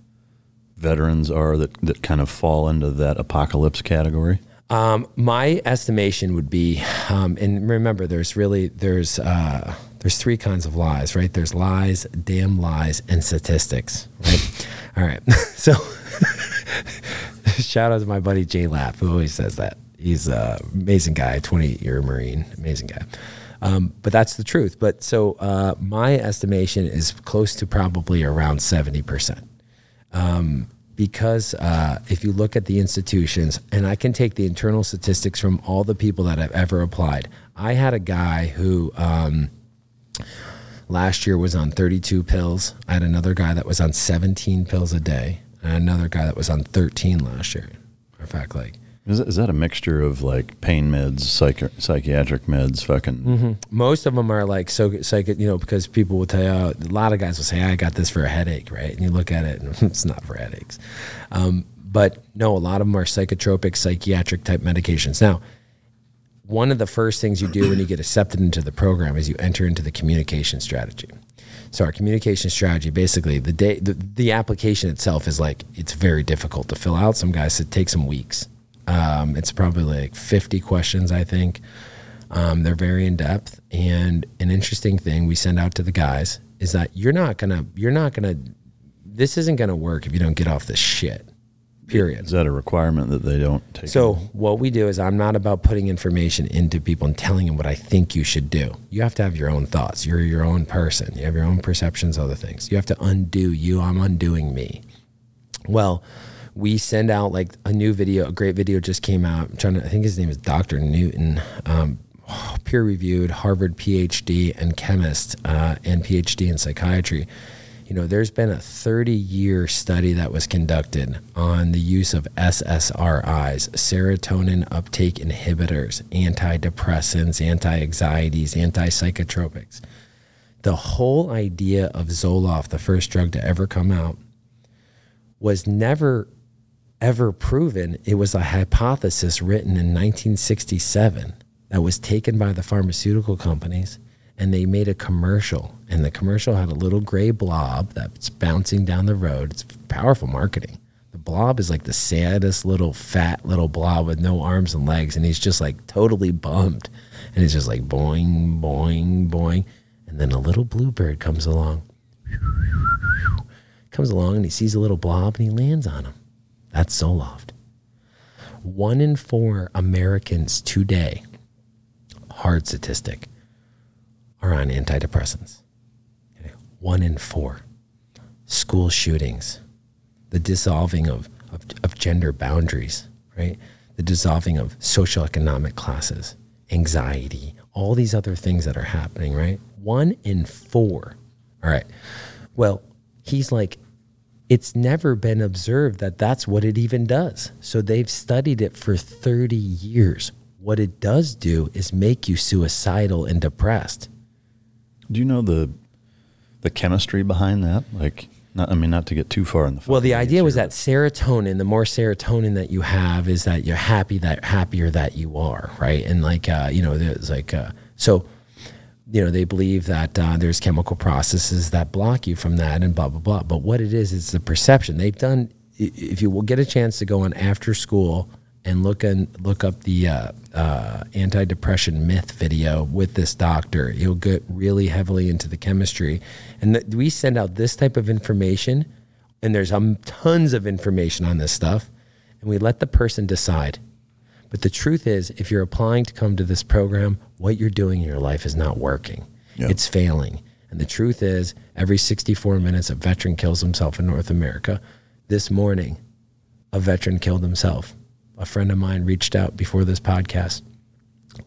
veterans are that, that kind of fall into that apocalypse category? Um, my estimation would be, um, and remember, there's really there's uh, there's three kinds of lies, right? There's lies, damn lies, and statistics, right? All right, so shout out to my buddy Jay Lapp, who always says that. He's an amazing guy, 28 year Marine, amazing guy. Um, but that's the truth. But so uh, my estimation is close to probably around 70%. Um, because uh, if you look at the institutions, and I can take the internal statistics from all the people that I've ever applied. I had a guy who um, last year was on 32 pills. I had another guy that was on 17 pills a day, and another guy that was on 13 last year. In fact, like Is that, is that a mixture of like pain meds, psych- psychiatric meds, fucking? Mm-hmm. Most of them are like so, psych, you know, because people will tell you, a lot of guys will say, I got this for a headache, right? And you look at it and it's not for headaches. Um, but no, a lot of them are psychotropic, psychiatric type medications. Now, one of the first things you do when you get accepted into the program is you enter into the communication strategy. So our communication strategy, basically, the day the, the application itself is like it's very difficult to fill out. Some guys it takes some weeks. Um, it's probably like 50 questions, I think. Um, they're very in depth. And an interesting thing we send out to the guys is that you're not gonna, you're not gonna, this isn't gonna work if you don't get off this shit. Period. Is that a requirement that they don't take? So what we do is I'm not about putting information into people and telling them what I think you should do. You have to have your own thoughts. You're your own person. You have your own perceptions of the things. You have to undo you. I'm undoing me. Well, we send out like a new video. A great video just came out. I'm trying to. I think his name is Dr. Newton. Um, peer reviewed Harvard PhD and chemist uh, and PhD in psychiatry you know, there's been a 30 year study that was conducted on the use of SSRIs, serotonin uptake inhibitors, antidepressants, anti anxieties, anti psychotropics. The whole idea of Zoloft, the first drug to ever come out, was never ever proven. It was a hypothesis written in 1967 that was taken by the pharmaceutical companies and they made a commercial and the commercial had a little gray blob that's bouncing down the road. It's powerful marketing. The blob is like the saddest little fat little blob with no arms and legs and he's just like totally bummed. And he's just like boing boing boing. And then a little bluebird comes along. Comes along and he sees a little blob and he lands on him that's Zoloft. One in four Americans today, hard statistic, are on antidepressants. One in four. School shootings, the dissolving of, of, of gender boundaries, right? The dissolving of social economic classes, anxiety, all these other things that are happening, right? One in four. All right. Well, he's like, it's never been observed that that's what it even does. So they've studied it for 30 years. What it does do is make you suicidal and depressed. Do you know the the chemistry behind that? Like, not, I mean, not to get too far in the. Well, the idea was that serotonin, the more serotonin that you have, is that you're happy that happier that you are, right? And like, uh, you know, there's like, uh, so, you know, they believe that uh, there's chemical processes that block you from that, and blah blah blah. But what it is, it's the perception. They've done. If you will get a chance to go on after school and look and look up the uh, uh, anti-depression myth video with this doctor. You'll get really heavily into the chemistry, and th- we send out this type of information, and there's um, tons of information on this stuff, and we let the person decide. But the truth is, if you're applying to come to this program, what you're doing in your life is not working. Yeah. It's failing. And the truth is, every 64 minutes, a veteran kills himself in North America. This morning, a veteran killed himself. A friend of mine reached out before this podcast.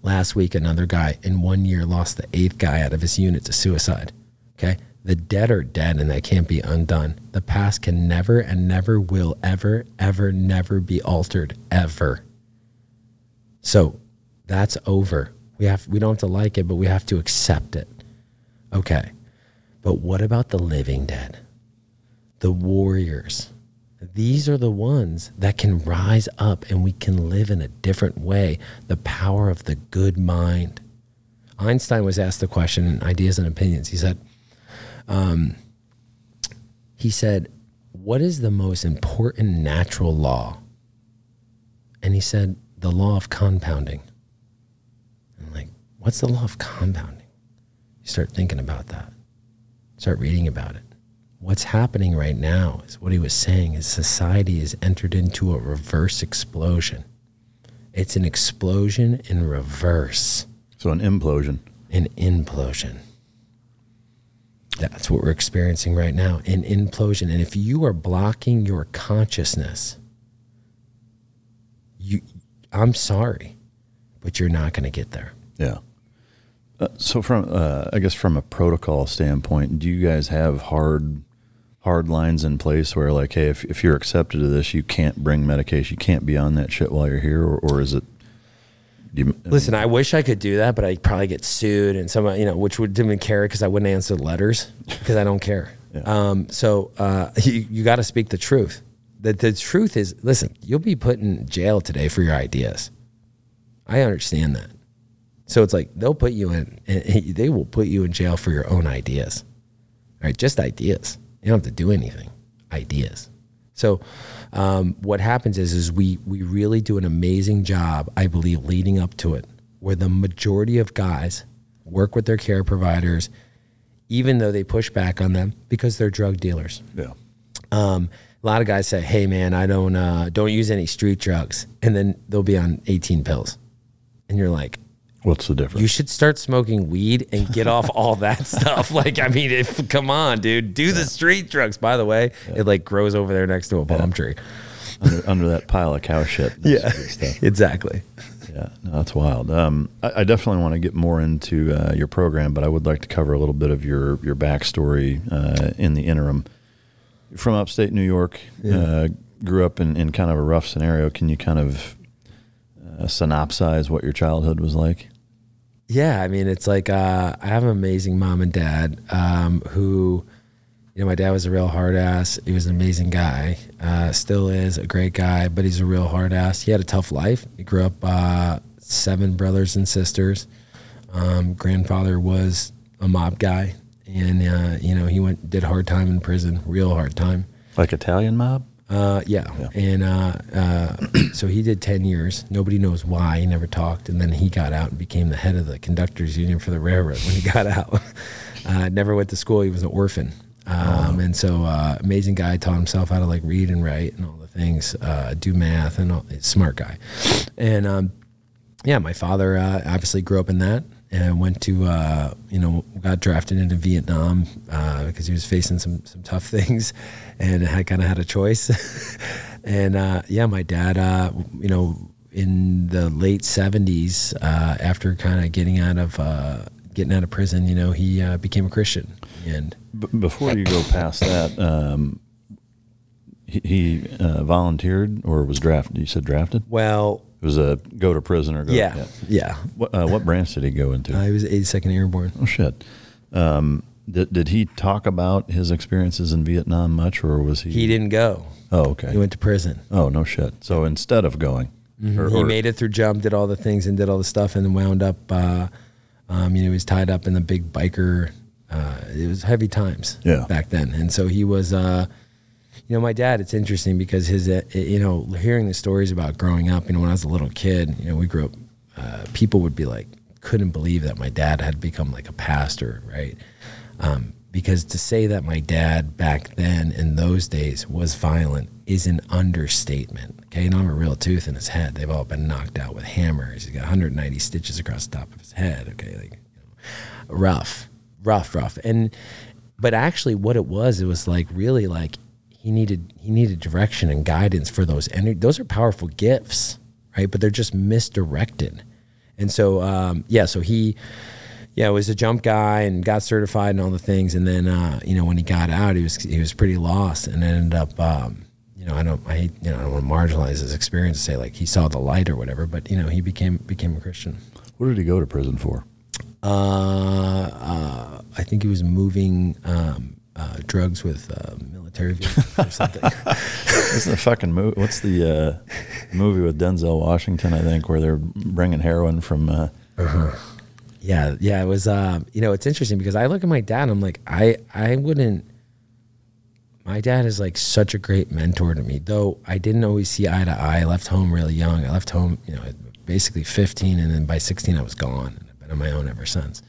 Last week, another guy in one year lost the eighth guy out of his unit to suicide. Okay. The dead are dead and they can't be undone. The past can never and never will ever, ever, never be altered, ever. So that's over. We have we don't have to like it, but we have to accept it. Okay. But what about the living dead? The warriors. These are the ones that can rise up and we can live in a different way. The power of the good mind. Einstein was asked the question in Ideas and Opinions. He said, um, he said, What is the most important natural law? And he said, The law of compounding. I'm like, What's the law of compounding? You start thinking about that, start reading about it. What's happening right now is what he was saying is society has entered into a reverse explosion. It's an explosion in reverse. So an implosion. An implosion. That's what we're experiencing right now an implosion. And if you are blocking your consciousness, I'm sorry, but you're not going to get there. Yeah. Uh, so from uh, I guess from a protocol standpoint, do you guys have hard hard lines in place where like, hey, if, if you're accepted to this, you can't bring medication, you can't be on that shit while you're here, or, or is it? You, Listen, I wish I could do that, but I'd probably get sued and some, you know, which would didn't care because I wouldn't answer letters because I don't care. Yeah. Um, so uh, you, you got to speak the truth. The, the truth is, listen, you'll be put in jail today for your ideas. I understand that. So it's like they'll put you in, they will put you in jail for your own ideas. All right, just ideas. You don't have to do anything. Ideas. So um, what happens is is we we really do an amazing job, I believe, leading up to it, where the majority of guys work with their care providers, even though they push back on them because they're drug dealers. Yeah. Um, a lot of guys say, "Hey, man, I don't uh, don't use any street drugs," and then they'll be on 18 pills, and you're like, What's the difference? You should start smoking weed and get off all that stuff. Like, I mean, if come on, dude, do yeah. the street drugs. By the way, yeah. it like grows over there next to a palm yeah. tree, under, under, that pile of cow shit. Yeah, exactly. Yeah, no, that's wild. Um, I, I, definitely want to get more into uh, your program, but I would like to cover a little bit of your your backstory uh, in the interim. From upstate New York, uh, grew up in, in kind of a rough scenario. Can you kind of uh, synopsize what your childhood was like? Yeah, I mean, it's like uh, I have an amazing mom and dad um, who, you know, my dad was a real hard ass. He was an amazing guy, uh, still is a great guy, but he's a real hard ass. He had a tough life. He grew up uh, seven brothers and sisters. Um, grandfather was a mob guy, and uh, you know, he went did hard time in prison, real hard time. Like Italian mob. Uh, yeah. yeah. And uh, uh, so he did 10 years. Nobody knows why. He never talked. And then he got out and became the head of the conductors union for the railroad when he got out. Uh, never went to school. He was an orphan. Um, oh. And so, uh, amazing guy, taught himself how to like read and write and all the things, uh, do math and all. Smart guy. And um, yeah, my father obviously grew up in that and went to uh, you know got drafted into Vietnam uh, because he was facing some some tough things, and had kind of had a choice. and uh, yeah, my dad, uh, you know, in the late seventies, uh, after kind of getting out of uh, getting out of prison, you know, he became a Christian. And B- before you go past that. Um, he, he volunteered or was drafted. You said drafted. Well, was a go to prison or go. Yeah, yeah. yeah. What, uh, what branch did he go into? Uh, he was 82nd Airborne. Oh shit. Um, did, did he talk about his experiences in Vietnam much, or was he? He didn't go. Oh, okay. He went to prison. Oh no shit. So instead of going, mm-hmm. or, he or, made it through jump, did all the things, and did all the stuff, and then wound up. Uh, um, you know, he was tied up in the big biker. Uh, it was heavy times. Yeah. Back then, and so he was. You know, my dad, it's interesting because his, uh, you know, hearing the stories about growing up, you know, when I was a little kid, you know, we grew up, uh, people would be like, couldn't believe that my dad had become like a pastor, right? Um, because to say that my dad back then in those days was violent is an understatement. Okay, know, I'm a real tooth in his head. They've all been knocked out with hammers. He's got 190 stitches across the top of his head. Okay, like you know, rough, rough, rough. And but actually, what it was, it was like really like he needed he needed direction and guidance for those and those are powerful gifts, right? But they're just misdirected. And so um, yeah, so he yeah, was a jump guy and got certified and all the things. And then, uh, you know, when he got out, he was he was pretty lost and ended up, um, you know, I don't, I you know, I don't want to marginalize his experience, and say like he saw the light or whatever, but you know, he became became a Christian. What did he go to prison for? Uh, uh, I think he was moving um, uh, drugs with or something. What's the fucking movie? What's the uh, movie with Denzel Washington? I think where they're bringing heroin from. Uh, Yeah, yeah, it was. Uh, you know, it's interesting because I look at my dad. and I'm like, I, I wouldn't. My dad is like such a great mentor to me. Though I didn't always see eye to eye. I left home really young. I left home, you know, basically 15, and then by 16 I was gone, and I've been on my own ever since.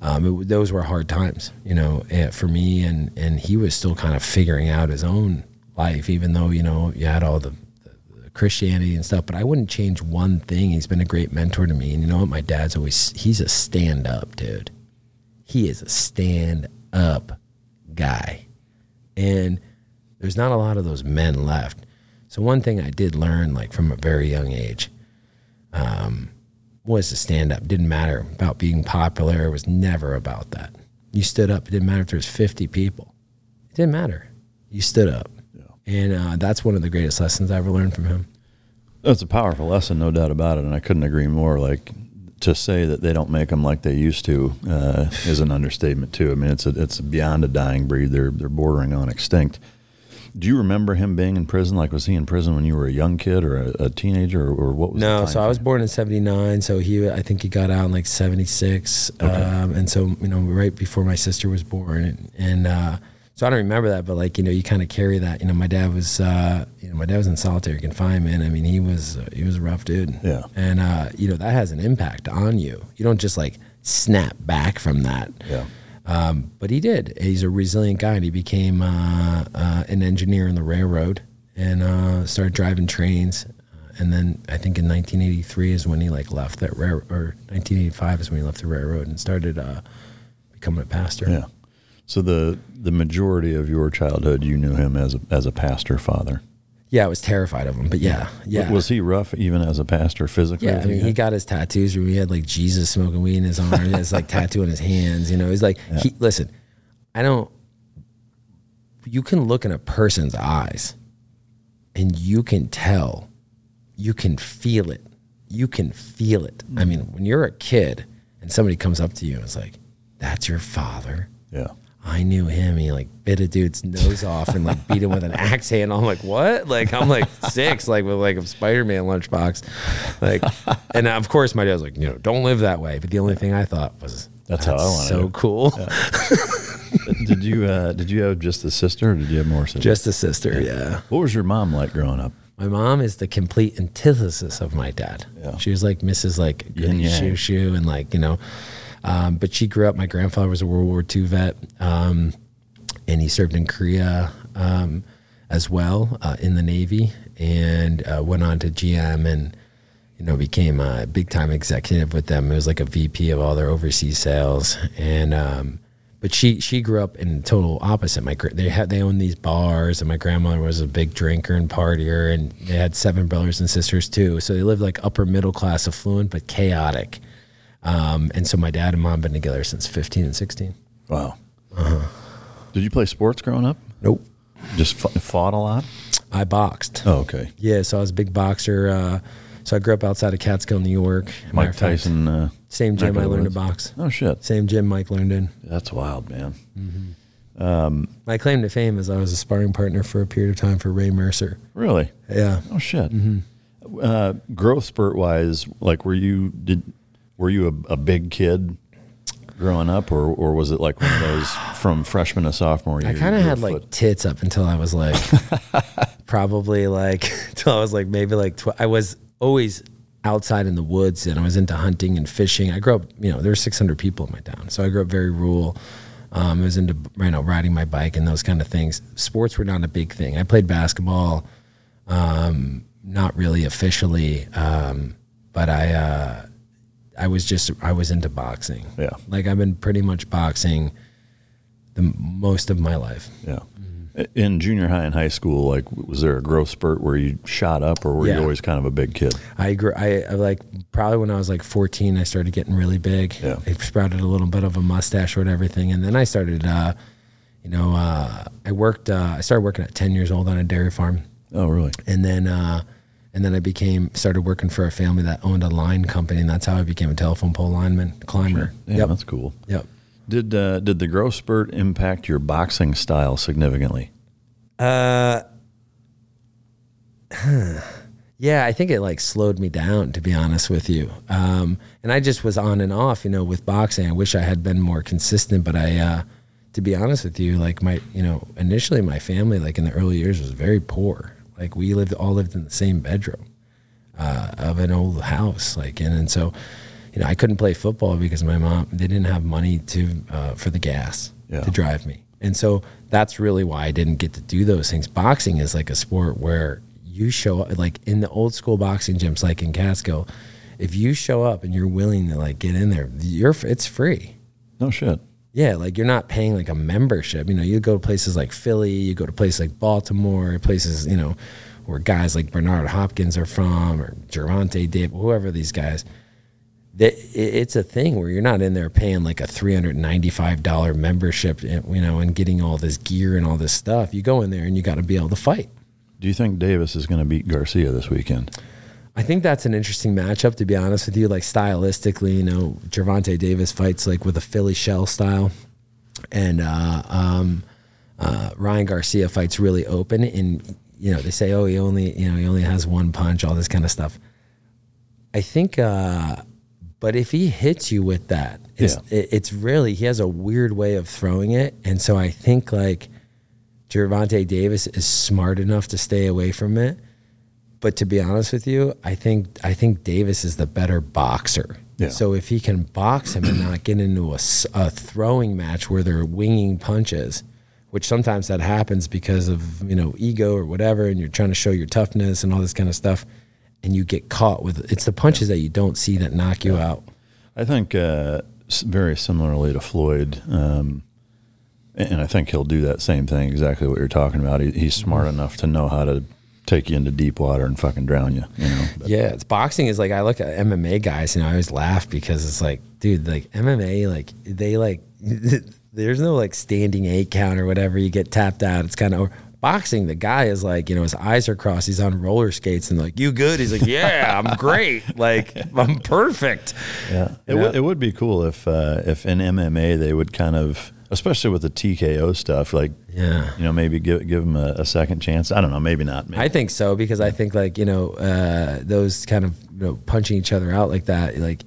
Um, it, those were hard times, you know, eh, for me, and and he was still kind of figuring out his own life, even though you know you had all the Christianity and stuff, but I wouldn't change one thing. He's been a great mentor to me. And you know what? My dad's always, he's a stand up dude. He is a stand up guy. And there's not a lot of those men left. So, one thing I did learn, like from a very young age, um, was to stand up. Didn't matter about being popular. It was never about that. You stood up. It didn't matter if there was 50 people. It didn't matter. You stood up. Yeah. And uh, that's one of the greatest lessons I ever learned from him. That's a powerful lesson, no doubt about it, and I couldn't agree more. Like to say that they don't make them like they used to uh, is an understatement too. I mean, it's a, it's beyond a dying breed. They're they're bordering on extinct. Do you remember him being in prison? Like, was he in prison when you were a young kid or a, a teenager, or, or, what was? No, so I was born in '79. So he, I think he got out in like '76, okay. um, and so you know, right before my sister was born, and, and uh, so I don't remember that, but like you know, you kind of carry that. You know, my dad was, uh, you know, my dad was in solitary confinement. I mean, he was uh, he was a rough dude. Yeah. And uh, you know that has an impact on you. You don't just like snap back from that. Yeah. Um, but he did. He's a resilient guy, and he became uh, uh, an engineer in the railroad and uh, started driving trains. And then I think in 1983 is when he like left that railroad, or 1985 is when he left the railroad and started becoming a pastor. Yeah. So the the majority of your childhood, you knew him as a, as a pastor father. Yeah, I was terrified of him, but yeah, yeah. Was he rough even as a pastor physically? Yeah, I mean, he got his tattoos. He had like Jesus smoking weed in his arm. he has like tattoo in his hands. You know, he's like, yeah. he listen. I don't. You can look in a person's eyes, and you can tell, you can feel it. You can feel it. I mm. mean, when you're a kid and somebody comes up to you and is like, "That's your father." Yeah I knew him. He like bit a dude's nose off and like beat him with an axe handle. I'm like, what? Like I'm like six, like with like a Spider-Man lunchbox, like. And of course, my dad's like, you know, don't live that way. But the only thing I thought was, that's, that's how I want So cool. Yeah. did you uh, did you have just a sister, or did you have more sisters? Just a sister. Yeah. yeah. What was your mom like growing up? My mom is the complete antithesis of my dad. Yeah. She was like Mrs. like goody shoe shoe and like you know um, but she grew up. My grandfather was a World War II vet, um, and he served in Korea um, as well uh, in the Navy, and uh, went on to GM and you know became a big time executive with them. It was like a VP of all their overseas sales, and um, but she she grew up in total opposite. My they had they owned these bars, and my grandmother was a big drinker and partier, and they had seven brothers and sisters too. So they lived like upper middle class, affluent but chaotic. Um, and so my dad and mom have been together since 15 and 16. Wow. Uh-huh. Did you play sports growing up? Nope. Just fought a lot? I boxed. Oh, okay. Yeah, so I was a big boxer. Uh, so I grew up outside of Catskill, New York. Mike Tyson. Uh, same gym I learned to box. Oh, shit. Same gym Mike learned in. That's wild, man. Mm-hmm. Um, My claim to fame is I was a sparring partner for a period of time for Ray Mercer. Really? Yeah. Oh, shit. Mm-hmm. Uh, growth spurt wise, like were you, did, were you a, a big kid growing up, or or was it like one of those from freshman to sophomore year? I kind of had foot? like tits up until I was like probably like until I was like maybe like tw- I was always outside in the woods and I was into hunting and fishing. I grew up, you know, there were 600 people in my town, so I grew up very rural. Um, I was into you know riding my bike and those kind of things. Sports were not a big thing. I played basketball, um, not really officially, um, but I. Uh, I was just I was into boxing. Yeah. Like I've been pretty much boxing the most of my life. Yeah. In junior high and high school, like, was there a growth spurt where you shot up, or were Yeah. you always kind of a big kid? I grew. I, I like probably when I was like 14, I started getting really big. Yeah. I sprouted a little bit of a mustache or everything, and then I started. Uh, you know, uh, I worked. Uh, I started working at 10 years old on a dairy farm, Oh, really? and then uh, and then I became started working for a family that owned a line company, and that's how I became a telephone pole lineman climber. Yeah, yep. that's cool. Yep. Did uh, did the growth spurt impact your boxing style significantly? Uh, yeah, I think it like slowed me down to be honest with you. Um, and I just was on and off, you know, with boxing. I wish I had been more consistent, but I, uh, to be honest with you, like my, you know, initially my family, like in the early years, was very poor. Like we lived, all lived in the same bedroom uh, of an old house, like, and and so, you know, I couldn't play football because my mom they didn't have money to uh, for the gas Yeah. to drive me, and so that's really why I didn't get to do those things. Boxing is like a sport where you show up, like in the old school boxing gyms, like in Catskill, if you show up and you're willing to like get in there, you're it's free. No shit. Yeah, like you're not paying like a membership. You know, you go to places like Philly, you go to places like Baltimore, places, you know, where guys like Bernard Hopkins are from or Gervonta Davis, whoever these guys. That it's a thing where you're not in there paying like a three hundred ninety five dollar membership, eh, you know, and getting all this gear and all this stuff. You go in there and you got to be able to fight. Do you think Davis is going to beat Garcia this weekend? I think that's an interesting matchup, to be honest with you. Like stylistically, you know, Gervonta Davis fights like with a Philly shell style, and uh, um, uh, Ryan Garcia fights really open. And you know, they say, oh, he only, you know, he only has one punch, all this kind of stuff. I think, uh, but if he hits you with that, it's Yeah. it, it's really he has a weird way of throwing it, and so I think like Gervonta Davis is smart enough to stay away from it. But to be honest with you, I think I think Davis is the better boxer. Yeah. So if he can box him and not get into a, a throwing match where they're winging punches, which sometimes that happens because of you know ego or whatever, and you're trying to show your toughness and all this kind of stuff, and you get caught with it's the punches that you don't see that knock you out. I think uh, very similarly to Floyd, um, and I think he'll do that same thing. Exactly what you're talking about. He, he's smart Mm-hmm. enough to know how to take you into deep water and fucking drown you. You know. But- Yeah, it's boxing is like I look at MMA guys and I always laugh because it's like, dude, like MMA, like they like there's no like standing eight count or whatever. You get tapped out. It's kind of boxing. The guy is like, you know, his eyes are crossed. He's on roller skates and like, you good? He's like, yeah, I'm great. Like I'm perfect. Yeah, it. Would, it would be cool if uh, if in MMA they would kind of, especially with the TKO stuff, like Yeah. you know maybe give give them a, a second chance. I don't know, maybe not. Maybe. I think so because I think like you know uh, those kind of you know punching each other out like that like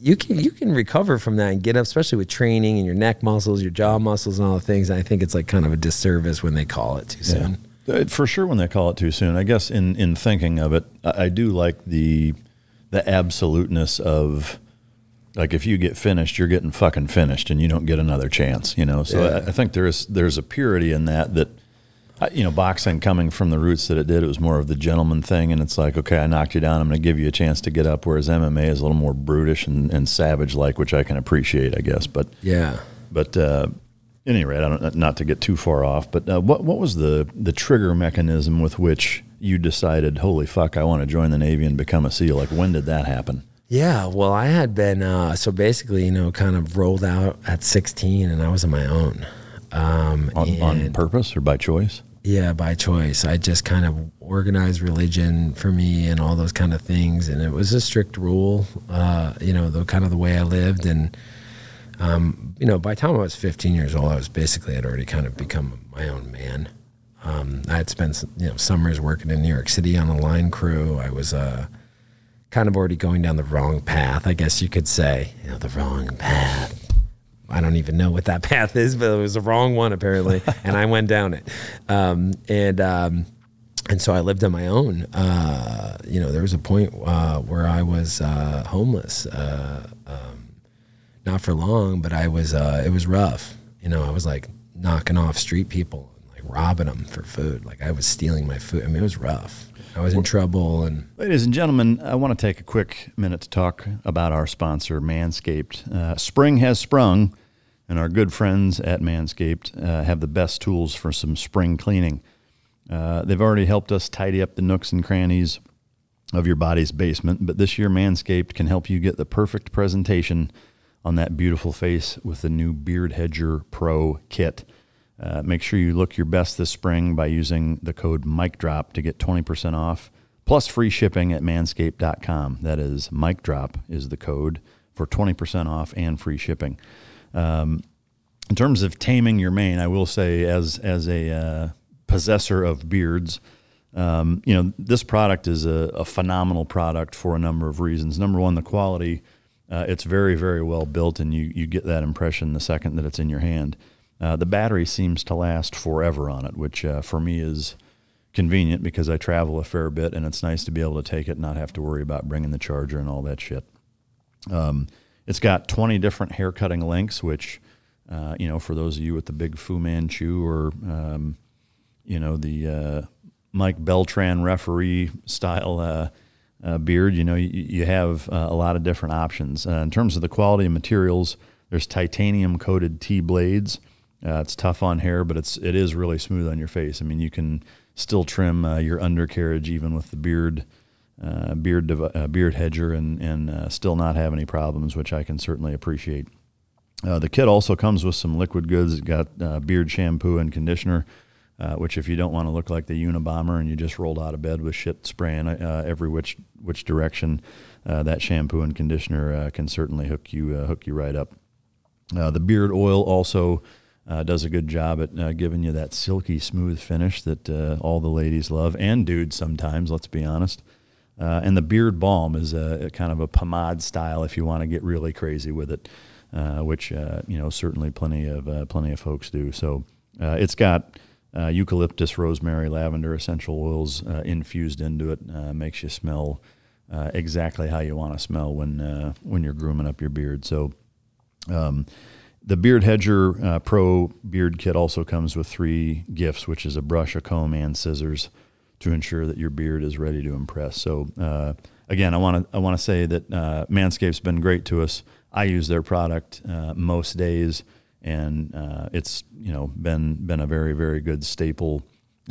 you can you can recover from that and get up especially with training and your neck muscles your jaw muscles and all the things and I think it's like kind of a disservice when they call it too soon. Uh, For sure, when they call it too soon. I guess in in thinking of it, I, I do like the the absoluteness of like if you get finished, you're getting fucking finished, and you don't get another chance. You know, so I, I think there's there's a purity in that that. I- You know, boxing coming from the roots that it did, it was more of the gentleman thing, and it's like, okay, I knocked you down, I'm going to give you a chance to get up. Whereas MMA is a little more brutish and, and savage like, which I can appreciate, I guess. But Yeah. but uh, any rate, I don't not to get too far off. But uh, what what was the the trigger mechanism with which you decided, holy fuck, I want to join the Navy and become a SEAL? Like when did that happen? Yeah, well, I had been uh, so basically, you know, kind of rolled out at 16, and I was on my own. Um, On, on purpose or by choice? Yeah, by choice. I just kind of organized religion for me and all those kind of things, and it was a strict rule. Uh, you know, the kind of the way I lived, and um, you know, by the time I was 15 years old, I was basically had already kind of become my own man. Um, I had spent you know summers working in New York City on a line crew. I was uh, kind of already going down the wrong path, I guess you could say. You know, the wrong path. I don't even know what that path is, but it was the wrong one apparently, and I went down it. Um, and um, and so I lived on my own. Uh, you know, there was a point uh, where I was uh, homeless. Uh, um, not for long, but I was. Uh, it was rough. You know, I was like knocking off street people and like robbing them for food. Like I was stealing my food. I mean, it was rough. I was in trouble, and Ladies and gentlemen, I want to take a quick minute to talk about our sponsor, Manscaped. Uh, spring has sprung, And our good friends at Manscaped uh, have the best tools for some spring cleaning. Uh, they've already helped us tidy up the nooks and crannies of your body's basement, but this year Manscaped can help you get the perfect presentation on that beautiful face with the new Beard Hedger Pro kit. Uh, make sure you look your best this spring by using the code MikeDrop to get 20% off plus free shipping at manscaped.com. That is MikeDrop is the code for 20% off and free shipping. Um, in terms of taming your mane, I will say as as a uh, possessor of beards, um, you know this product is a, a, phenomenal product for a number of reasons. Number one, the quality. Uh, it's very very well built, and you you get that impression the second that it's in your hand. Uh, the battery seems to last forever on it, which uh, for me is convenient because I travel a fair bit, and it's nice to be able to take it and not have to worry about bringing the charger and all that shit. Um, it's got 20 different hair cutting lengths, which, uh, you know, for those of you with the big Fu Manchu or, um, you know, the uh, Mike Beltran referee style uh, beard, you know, you, you have a lot of different options. In terms of the quality of materials, there's titanium coated T blades. It's tough on hair, but it's it is really smooth on your face. I mean, you can still trim your undercarriage even with the beard uh, beard uh, beard hedger and and uh, still not have any problems, which I can certainly appreciate. Uh, the kit also comes with some liquid goods. It got uh, beard shampoo and conditioner, uh, which if you don't want to look like the Unabomber and you just rolled out of bed with shit spraying every which which direction, that shampoo and conditioner can certainly hook you hook you right up. the beard oil also. Uh, does a good job at uh, giving you that silky smooth finish that uh, all the ladies love and dudes sometimes. Let's be honest. Uh, and the beard balm is a, a, kind of a pomade style if you want to get really crazy with it, uh, which uh, you know certainly plenty of plenty of folks do. So it's got eucalyptus, rosemary, lavender essential oils infused into it. makes you smell exactly how you want to smell when when you're grooming up your beard. So. Um, the Beard Hedger Pro Beard Kit also comes with three gifts, which is a brush, a comb, and scissors to ensure that your beard is ready to impress. So uh, again, I want to I want to say that uh, Manscaped's been great to us. I use their product uh, most days, and uh, it's you know been been a very very good staple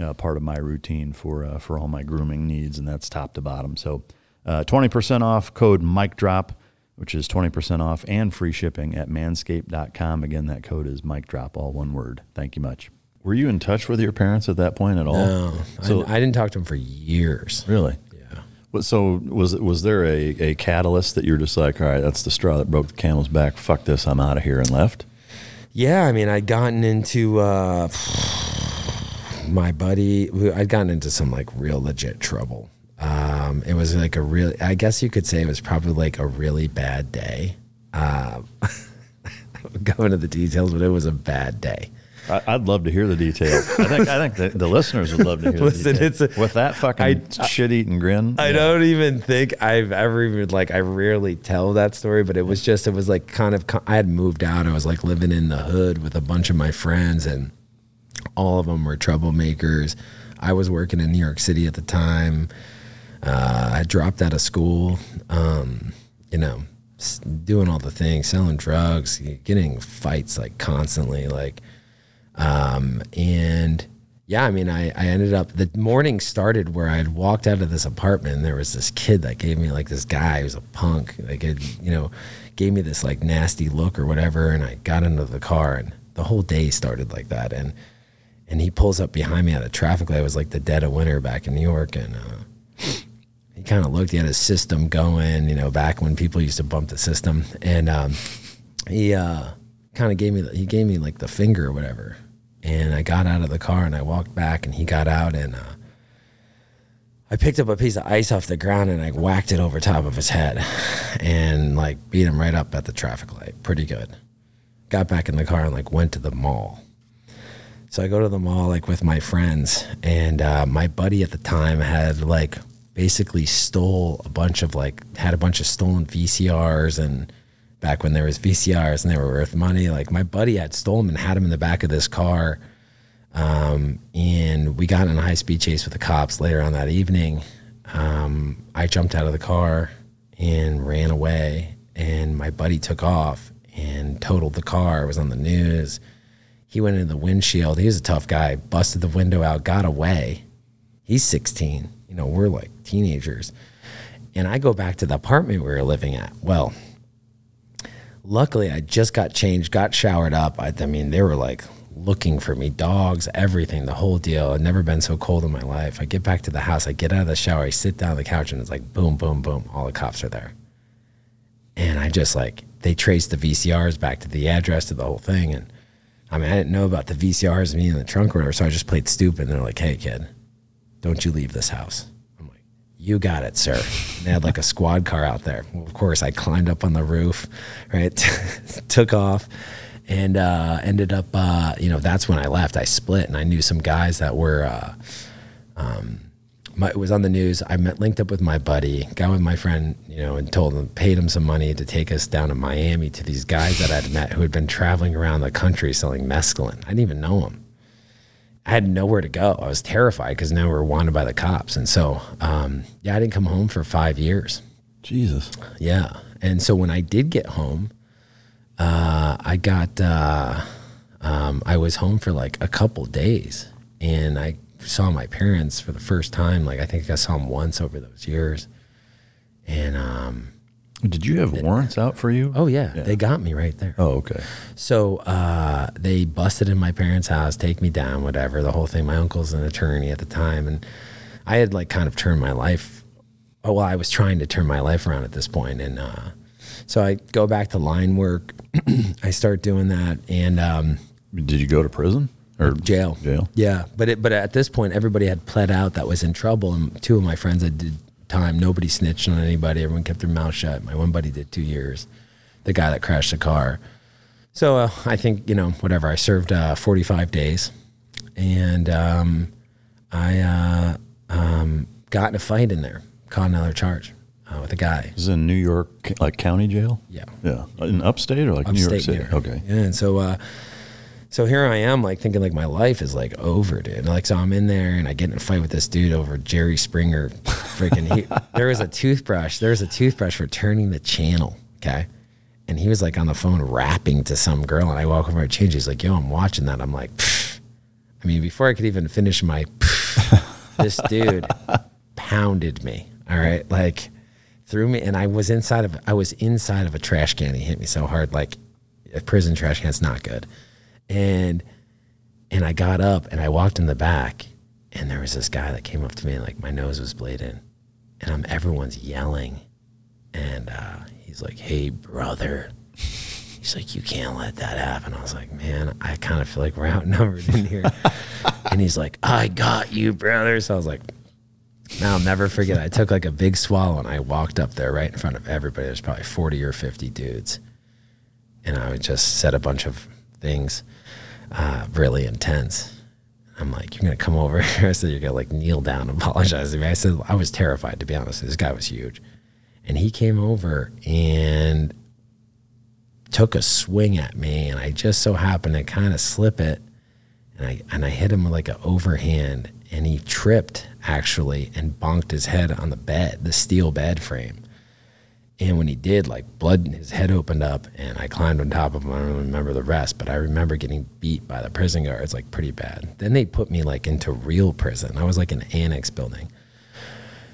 uh, part of my routine for uh, for all my grooming needs, and that's top to bottom. So twenty percent off code Mike Drop. Which is 20% off and free shipping at manscaped.com. Again, that code is Mike Drop, all one word. Thank you much. Were you in touch with your parents at that point at all? No, so, I, I didn't talk to them for years. Really? Yeah. So was was there a, a catalyst that you're just like, all right, that's the straw that broke the camel's back. Fuck this, I'm out of here and left. Yeah, I mean, I'd gotten into uh, my buddy. I'd gotten into some like real legit trouble. Um, it was like a real. I guess you could say it was probably like a really bad day. Uh, go into the details, but it was a bad day. I, would love to hear the details. I think I think the, the listeners would love to hear. Listen, the it's a, with that fucking shit eating grin. I yeah. don't even think I've ever even like I rarely tell that story, but it was just it was like kind of I had moved out. I was like living in the hood with a bunch of my friends, and all of them were troublemakers. I was working in New York City at the time. Uh, I dropped out of school. Um, you know, doing all the things, selling drugs, getting fights like constantly, like um, and yeah, I mean, I, I ended up, the morning started where I had walked out of this apartment and there was this kid that gave me like this guy who's a punk, like, it, you know, gave me this like nasty look or whatever. And I got into the car and the whole day started like that. And, and he pulls up behind me at a traffic light. It was like the dead of winter back in New York. And, uh, he kind of looked, he had his system going, you know, back when people used to bump the system. And, um, he, uh, kind of gave me, he gave me like the finger or whatever and I got out of the car and I walked back and he got out and uh, I picked up a piece of ice off the ground and I whacked it over top of his head and like beat him right up at the traffic light. Pretty good. Got back in the car and like went to the mall. So I go to the mall like with my friends and uh, my buddy at the time had like basically stole a bunch of like had a bunch of stolen VCRs and back when there was VCRs and they were worth money. Like my buddy had stolen them and had them in the back of this car. Um, and we got in a high speed chase with the cops later on that evening. Um, I jumped out of the car and ran away, and my buddy took off. and totaled the car. It was on the news. He went into the windshield. He was a tough guy. Busted the window out, got away. He's 16. You know, we're like teenagers. And I go back to the apartment we were living at. Well, luckily I just got changed, got showered up. I, I mean, they were like looking for me, dogs, everything, the whole deal. I'd never been so cold in my life. I get back to the house, I get out of the shower, I sit down on the couch, and it's like boom, boom, boom. All the cops are there. And I just like, they traced the VCRs back to the address to the whole thing. And I mean, I didn't know about the VCRs being in the trunk or whatever. So I just played stupid. And they're like, hey, kid, don't you leave this house. I'm like, you got it, sir. And they had like a squad car out there. Well, of course, I climbed up on the roof, right? Took off and uh, ended up, uh, you know, that's when I left. I split and I knew some guys that were, uh, um, my, it was on the news. I met, linked up with my buddy, got with my friend, you know, and told him, paid him some money to take us down to Miami to these guys that I'd met who had been traveling around the country selling mescaline. I didn't even know them. I had nowhere to go. I was terrified because now we are wanted by the cops. And so, um, yeah, I didn't come home for five years. Jesus. Yeah. And so when I did get home, uh, I got, uh, um, I was home for like a couple days and I saw my parents for the first time. Like, I think I saw them once over those years. And, um, did you have warrants out for you? Oh yeah, yeah, they got me right there. Oh okay. So uh, they busted in my parents' house, take me down, whatever. The whole thing. My uncle's an attorney at the time, and I had like kind of turned my life. Oh well, I was trying to turn my life around at this point, and uh, so I go back to line work. I start doing that, and um, did you go to prison? Or jail, jail, yeah. But it, but at this point, everybody had pled out that was in trouble, and two of my friends had did time. Nobody snitched on anybody. Everyone kept their mouth shut. My one buddy did two years. The guy that crashed the car. So uh, I think you know whatever. I served uh, 45 days, and um, I uh, um, got in a fight in there. Caught another charge uh, with a guy. This is in New York, like county jail. Yeah, yeah, in upstate or like upstate New York City. New York. Okay. Yeah, and so uh, so here I am, like thinking like my life is like over, dude. Like so, I'm in there and I get in a fight with this dude over Jerry Springer. Freaking, he, there was a toothbrush. There was a toothbrush for turning the channel. Okay, and he was like on the phone rapping to some girl, and I walk over and change. He's like, "Yo, I'm watching that." I'm like, Pfft. I mean, before I could even finish my, this dude pounded me. All right, like threw me, and I was inside of I was inside of a trash can. He hit me so hard, like a prison trash can's not good and and I got up and I walked in the back and there was this guy that came up to me and like my nose was bleeding and I'm everyone's yelling and uh, he's like hey brother. He's like you can't let that happen. I was like man I kind of feel like we're outnumbered in here. And he's like I got you brother. So I was like now I'll never forget. I took like a big swallow and I walked up there right in front of everybody. There's probably 40 or 50 dudes. And I would just said a bunch of things uh, really intense. I'm like, you're gonna come over here. I said, you're gonna like kneel down and apologize to me. I said, I was terrified to be honest. This guy was huge, and he came over and took a swing at me, and I just so happened to kind of slip it, and I and I hit him with like an overhand, and he tripped actually and bonked his head on the bed, the steel bed frame. And when he did, like blood, in his head opened up, and I climbed on top of him. I don't remember the rest, but I remember getting beat by the prison guards like pretty bad. Then they put me like into real prison. I was like in an annex building.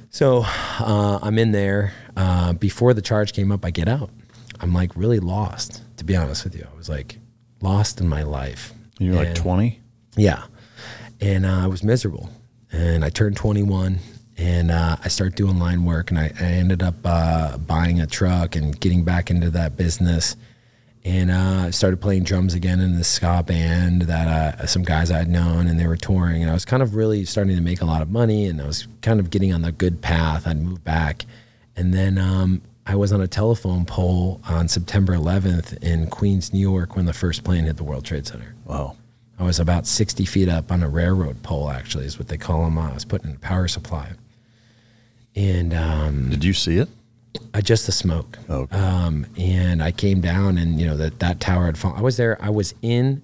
So uh, I'm in there. Uh, before the charge came up, I get out. I'm like really lost, to be honest with you. I was like lost in my life. You're like 20? Yeah. And uh, I was miserable. And I turned 21 and uh, I started doing line work, and I, I ended up uh, buying a truck and getting back into that business. And uh, I started playing drums again in the ska band that uh, some guys I had known, and they were touring. And I was kind of really starting to make a lot of money, and I was kind of getting on the good path. I'd moved back, and then um, I was on a telephone pole on September 11th in Queens, New York, when the first plane hit the World Trade Center. Wow. I was about 60 feet up on a railroad pole, actually, is what they call them. I was putting in a power supply. And um, did you see it? Uh, just the smoke. Okay. Um, and I came down, and you know that that tower had fallen. I was there. I was in.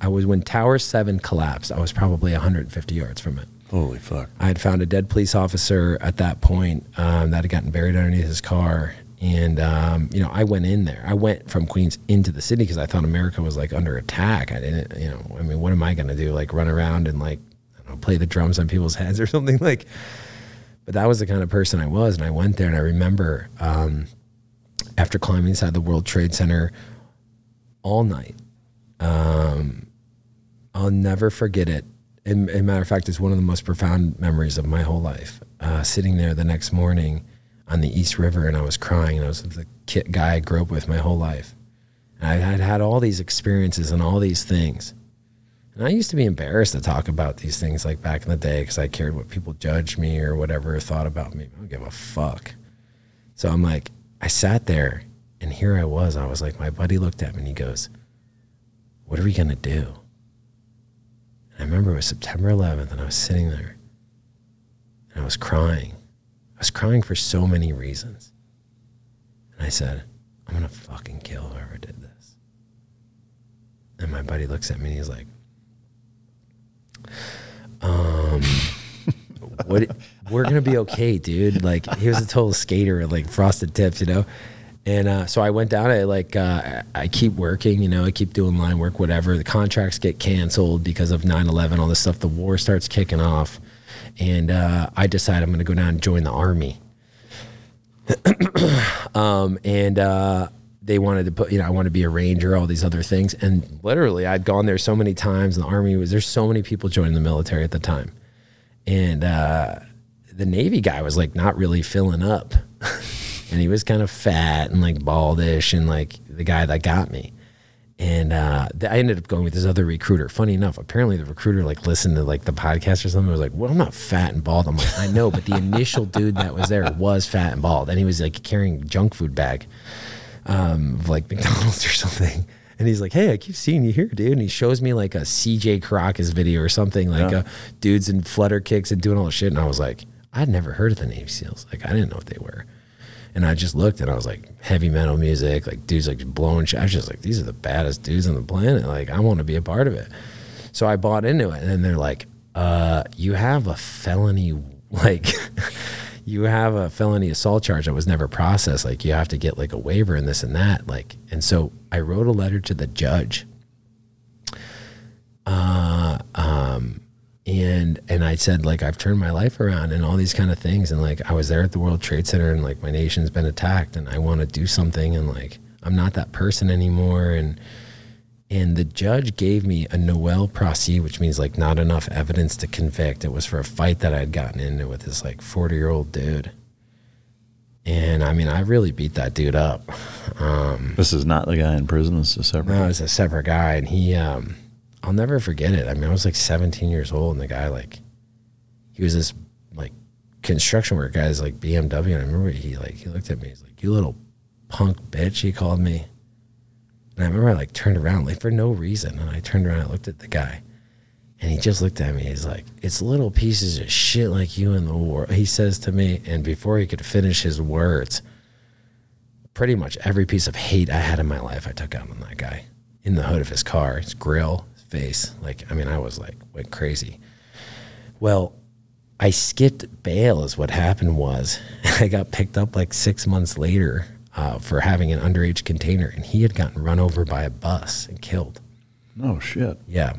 I was when Tower Seven collapsed. I was probably 150 yards from it. Holy fuck! I had found a dead police officer at that point um, that had gotten buried underneath his car, And um, you know, I went in there. I went from Queens into the city because I thought America was like under attack. I didn't, you know, I mean, what am I going to do? Like run around and like I don't know, play the drums on people's heads or something like. But that was the kind of person I was, and I went there, and I remember um, after climbing inside the World Trade Center all night. Um, I'll never forget it. And, and matter of fact, it's one of the most profound memories of my whole life. Uh, sitting there the next morning on the East River, and I was crying. And I was the kid, guy I grew up with my whole life. And I had had all these experiences and all these things. And I used to be embarrassed to talk about these things like back in the day because I cared what people judged me or whatever thought about me. I don't give a fuck. So I'm like, I sat there and here I was. I was like, my buddy looked at me and he goes, What are we going to do? And I remember it was September 11th and I was sitting there and I was crying. I was crying for so many reasons. And I said, I'm going to fucking kill whoever did this. And my buddy looks at me and he's like, um, what? We're gonna be okay, dude. Like he was a total skater, like frosted tips, you know. And uh, so I went down. I like uh, I keep working, you know. I keep doing line work, whatever. The contracts get canceled because of 9-11, all this stuff. The war starts kicking off, and uh, I decide I'm going to go down and join the army. um, and uh, they wanted to put, you know, I want to be a ranger, all these other things. And literally, I'd gone there so many times. And the army was there's so many people joining the military at the time, and uh, the Navy guy was like not really filling up, and he was kind of fat and like baldish, and like the guy that got me. And uh, I ended up going with this other recruiter. Funny enough, apparently the recruiter like listened to like the podcast or something. I was like, "Well, I'm not fat and bald." I'm like, "I know," but the initial dude that was there was fat and bald, and he was like carrying junk food bag um, of like McDonald's or something. And he's like, "Hey, I keep seeing you here, dude." And he shows me like a CJ Caracas video or something, like Yeah. uh, dudes in flutter kicks and doing all the shit. And I was like, I'd never heard of the Navy SEALs. Like, I didn't know what they were. And I just looked and I was like, heavy metal music, like dudes like blowing shit. I was just like, these are the baddest dudes on the planet. Like, I want to be a part of it. So I bought into it. And then they're like, uh, you have a felony, like, you have a felony assault charge that was never processed. Like, you have to get like a waiver and this and that. Like, and so I wrote a letter to the judge. Uh, um, and and I said like I've turned my life around and all these kind of things and like I was there at the World Trade Center and like my nation's been attacked and I want to do something and like I'm not that person anymore and and the judge gave me a nolle prosequi, which means like not enough evidence to convict. It was for a fight that I'd gotten into with this like 40 year old dude. And I mean, I really beat that dude up. Um, This is not the guy in prison. This is a separate. no, it's a separate guy, and he, um, I'll never forget it. I mean, I was like 17 years old, and the guy, like, he was this like construction worker guy's like BMW, and I remember he like he looked at me, he's like, "You little punk bitch," he called me, and I remember I like turned around like for no reason, and I turned around, I looked at the guy, and he just looked at me. He's like, "It's little pieces of shit like you in the war," he says to me, and before he could finish his words pretty much every piece of hate I had in my life, I took out on that guy in the hood of his car, his grill, his face. Like, I mean, I was like, went crazy. Well, I skipped bail, is what happened was. I got picked up like six months later uh, for having an underage container, and he had gotten run over by a bus and killed. Oh shit! Yeah.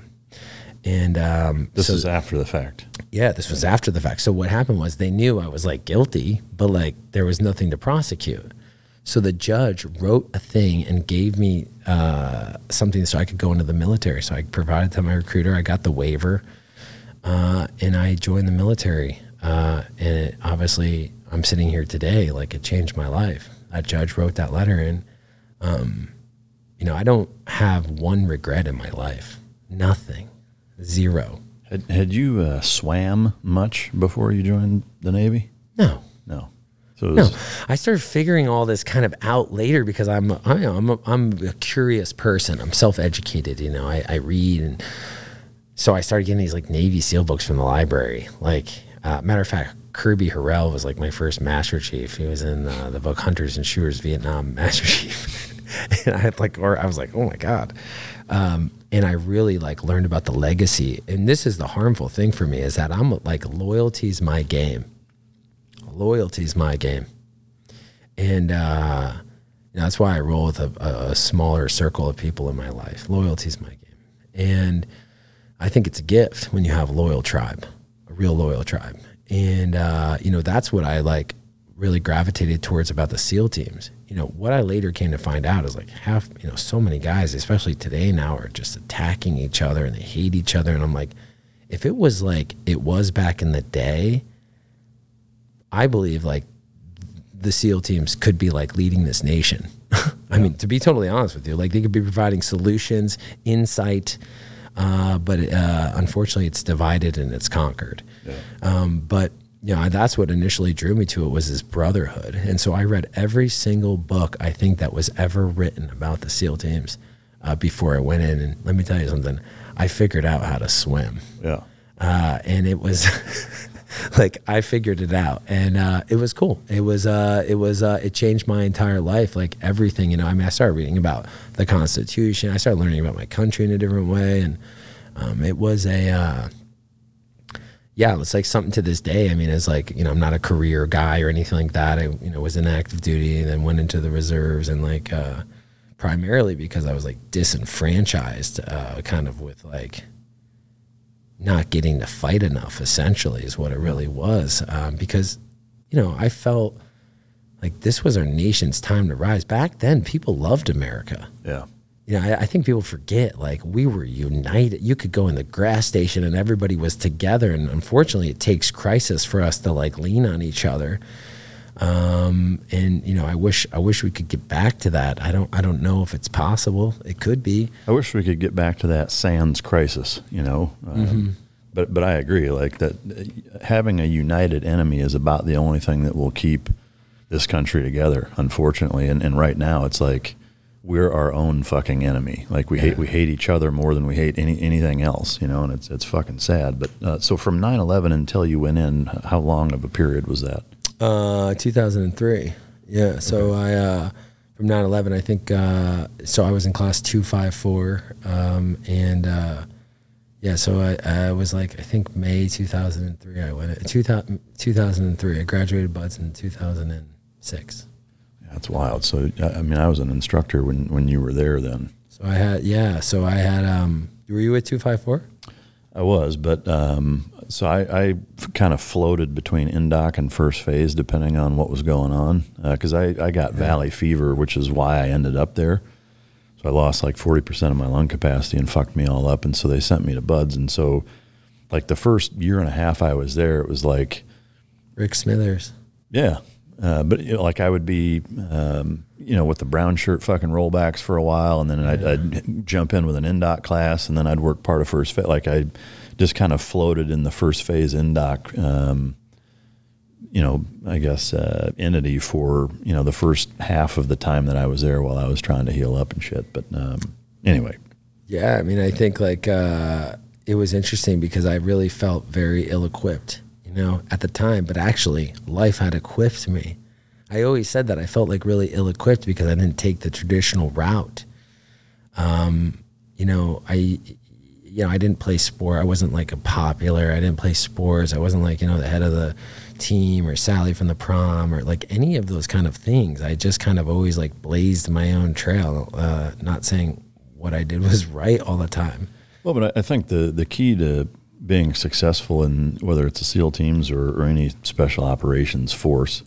And um, This so- is after the fact. yeah, this was after the fact. So what happened was they knew I was like guilty, but like there was nothing to prosecute. So the judge wrote a thing and gave me uh, something so I could go into the military. So I provided to my recruiter. I got the waiver, uh, and I joined the military. Uh, and it, obviously, I'm sitting here today. Like it changed my life. That judge wrote that letter, and um, you know I don't have one regret in my life. Nothing, zero. Had, had you uh, swam much before you joined the Navy? No. No. So it No, I started figuring all this kind of out later because I'm I, I'm a, I'm a curious person. I'm self educated. You know, I, I read and so I started getting these like Navy SEAL books from the library. Like, uh, matter of fact, Kirby Harrell was like my first Master Chief. He was in uh, the book Hunters and Shooters Vietnam Master Chief, and I had like, or I was like, oh my god. Um, and I really like learned about the legacy. And this is the harmful thing for me is that I'm like loyalty's my game. Loyalty's my game and uh, you know, that's why I roll with a, a, smaller circle of people in my life. Loyalty is my game, and I think it's a gift when you have a loyal tribe, a real loyal tribe, and uh, you know that's what I like really gravitated towards about the SEAL teams. You know, what I later came to find out is like half, you know, so many guys, especially today now, are just attacking each other and they hate each other. And I'm like, if it was like it was back in the day, I believe like the SEAL teams could be like leading this nation. I mean, to be totally honest with you, like they could be providing solutions, insight, uh, but uh, unfortunately, it's divided and it's conquered. Yeah. Um, but you know, that's what initially drew me to it was this brotherhood. And so I read every single book I think that was ever written about the SEAL teams uh, before I went in. And let me tell you something, I figured out how to swim. Yeah. Uh, and it was like I figured it out, and uh, it was cool. It was uh, it was uh, it changed my entire life, like everything. You know, I mean, I started reading about the Constitution. I started learning about my country in a different way, and um, it was a uh, yeah, it's like something to this day. I mean, it's like you know, I'm not a career guy or anything like that. I you know was in active duty and then went into the reserves and like uh, primarily because I was like disenfranchised, uh, kind of with like not getting to fight enough. Essentially, is what it really was. Um, because you know, I felt like this was our nation's time to rise. Back then, people loved America. Yeah you know, I, I, think people forget like we were united. You could go in the grass station and everybody was together. And unfortunately, it takes crisis for us to like lean on each other. Um, and you know, I wish I wish we could get back to that. I don't I don't know if it's possible. It could be. I wish we could get back to that sans crisis. You know. Um, mm-hmm. But but I agree. Like that, having a united enemy is about the only thing that will keep this country together. Unfortunately, and and right now it's like we're our own fucking enemy. Like we yeah. hate we hate each other more than we hate any anything else, you know. And it's it's fucking sad. But uh, so from 9-11 until you went in, how long of a period was that? Uh, two thousand and three. Yeah. So okay. I uh, from 9-11, I think. Uh, so I was in class two five four, um, and uh, yeah. So I, I was like I think May two thousand and three. I went in 2000, 2003. I graduated BUD/S in two thousand and six. That's wild. So, I mean, I was an instructor when, when you were there then. So I had, yeah. So I had, um, were you at 254? I was, but, um, so I, I kind of floated between indoc and first phase depending on what was going on. Uh, cause I, I got yeah. valley fever, which is why I ended up there. So I lost like 40% of my lung capacity and fucked me all up. And so they sent me to BUD/S. And so, like, the first year and a half I was there, it was like Rick Smithers. Yeah. Uh, but you know, like I would be, um, you know, with the brown shirt fucking rollbacks for a while, and then I'd, I'd, jump in with an indoc class, and then I'd work part of first fit. Like I just kind of floated in the first phase indoc, um, you know, I guess uh, entity for you know the first half of the time that I was there while I was trying to heal up and shit. But um, anyway, yeah, I mean, I think like uh, it was interesting because I really felt very ill equipped you know, at the time, but actually life had equipped me. I always said that I felt like really ill equipped because I didn't take the traditional route. Um, you know, I, you know, I didn't play sport. I wasn't like a popular. I didn't play sports. I wasn't like, you know, the head of the team or Sally from the prom or like any of those kind of things. I just kind of always like blazed my own trail, uh, not saying what I did was right all the time. Well, but I think the, the key to being successful in whether it's the SEAL teams or, or any special operations force,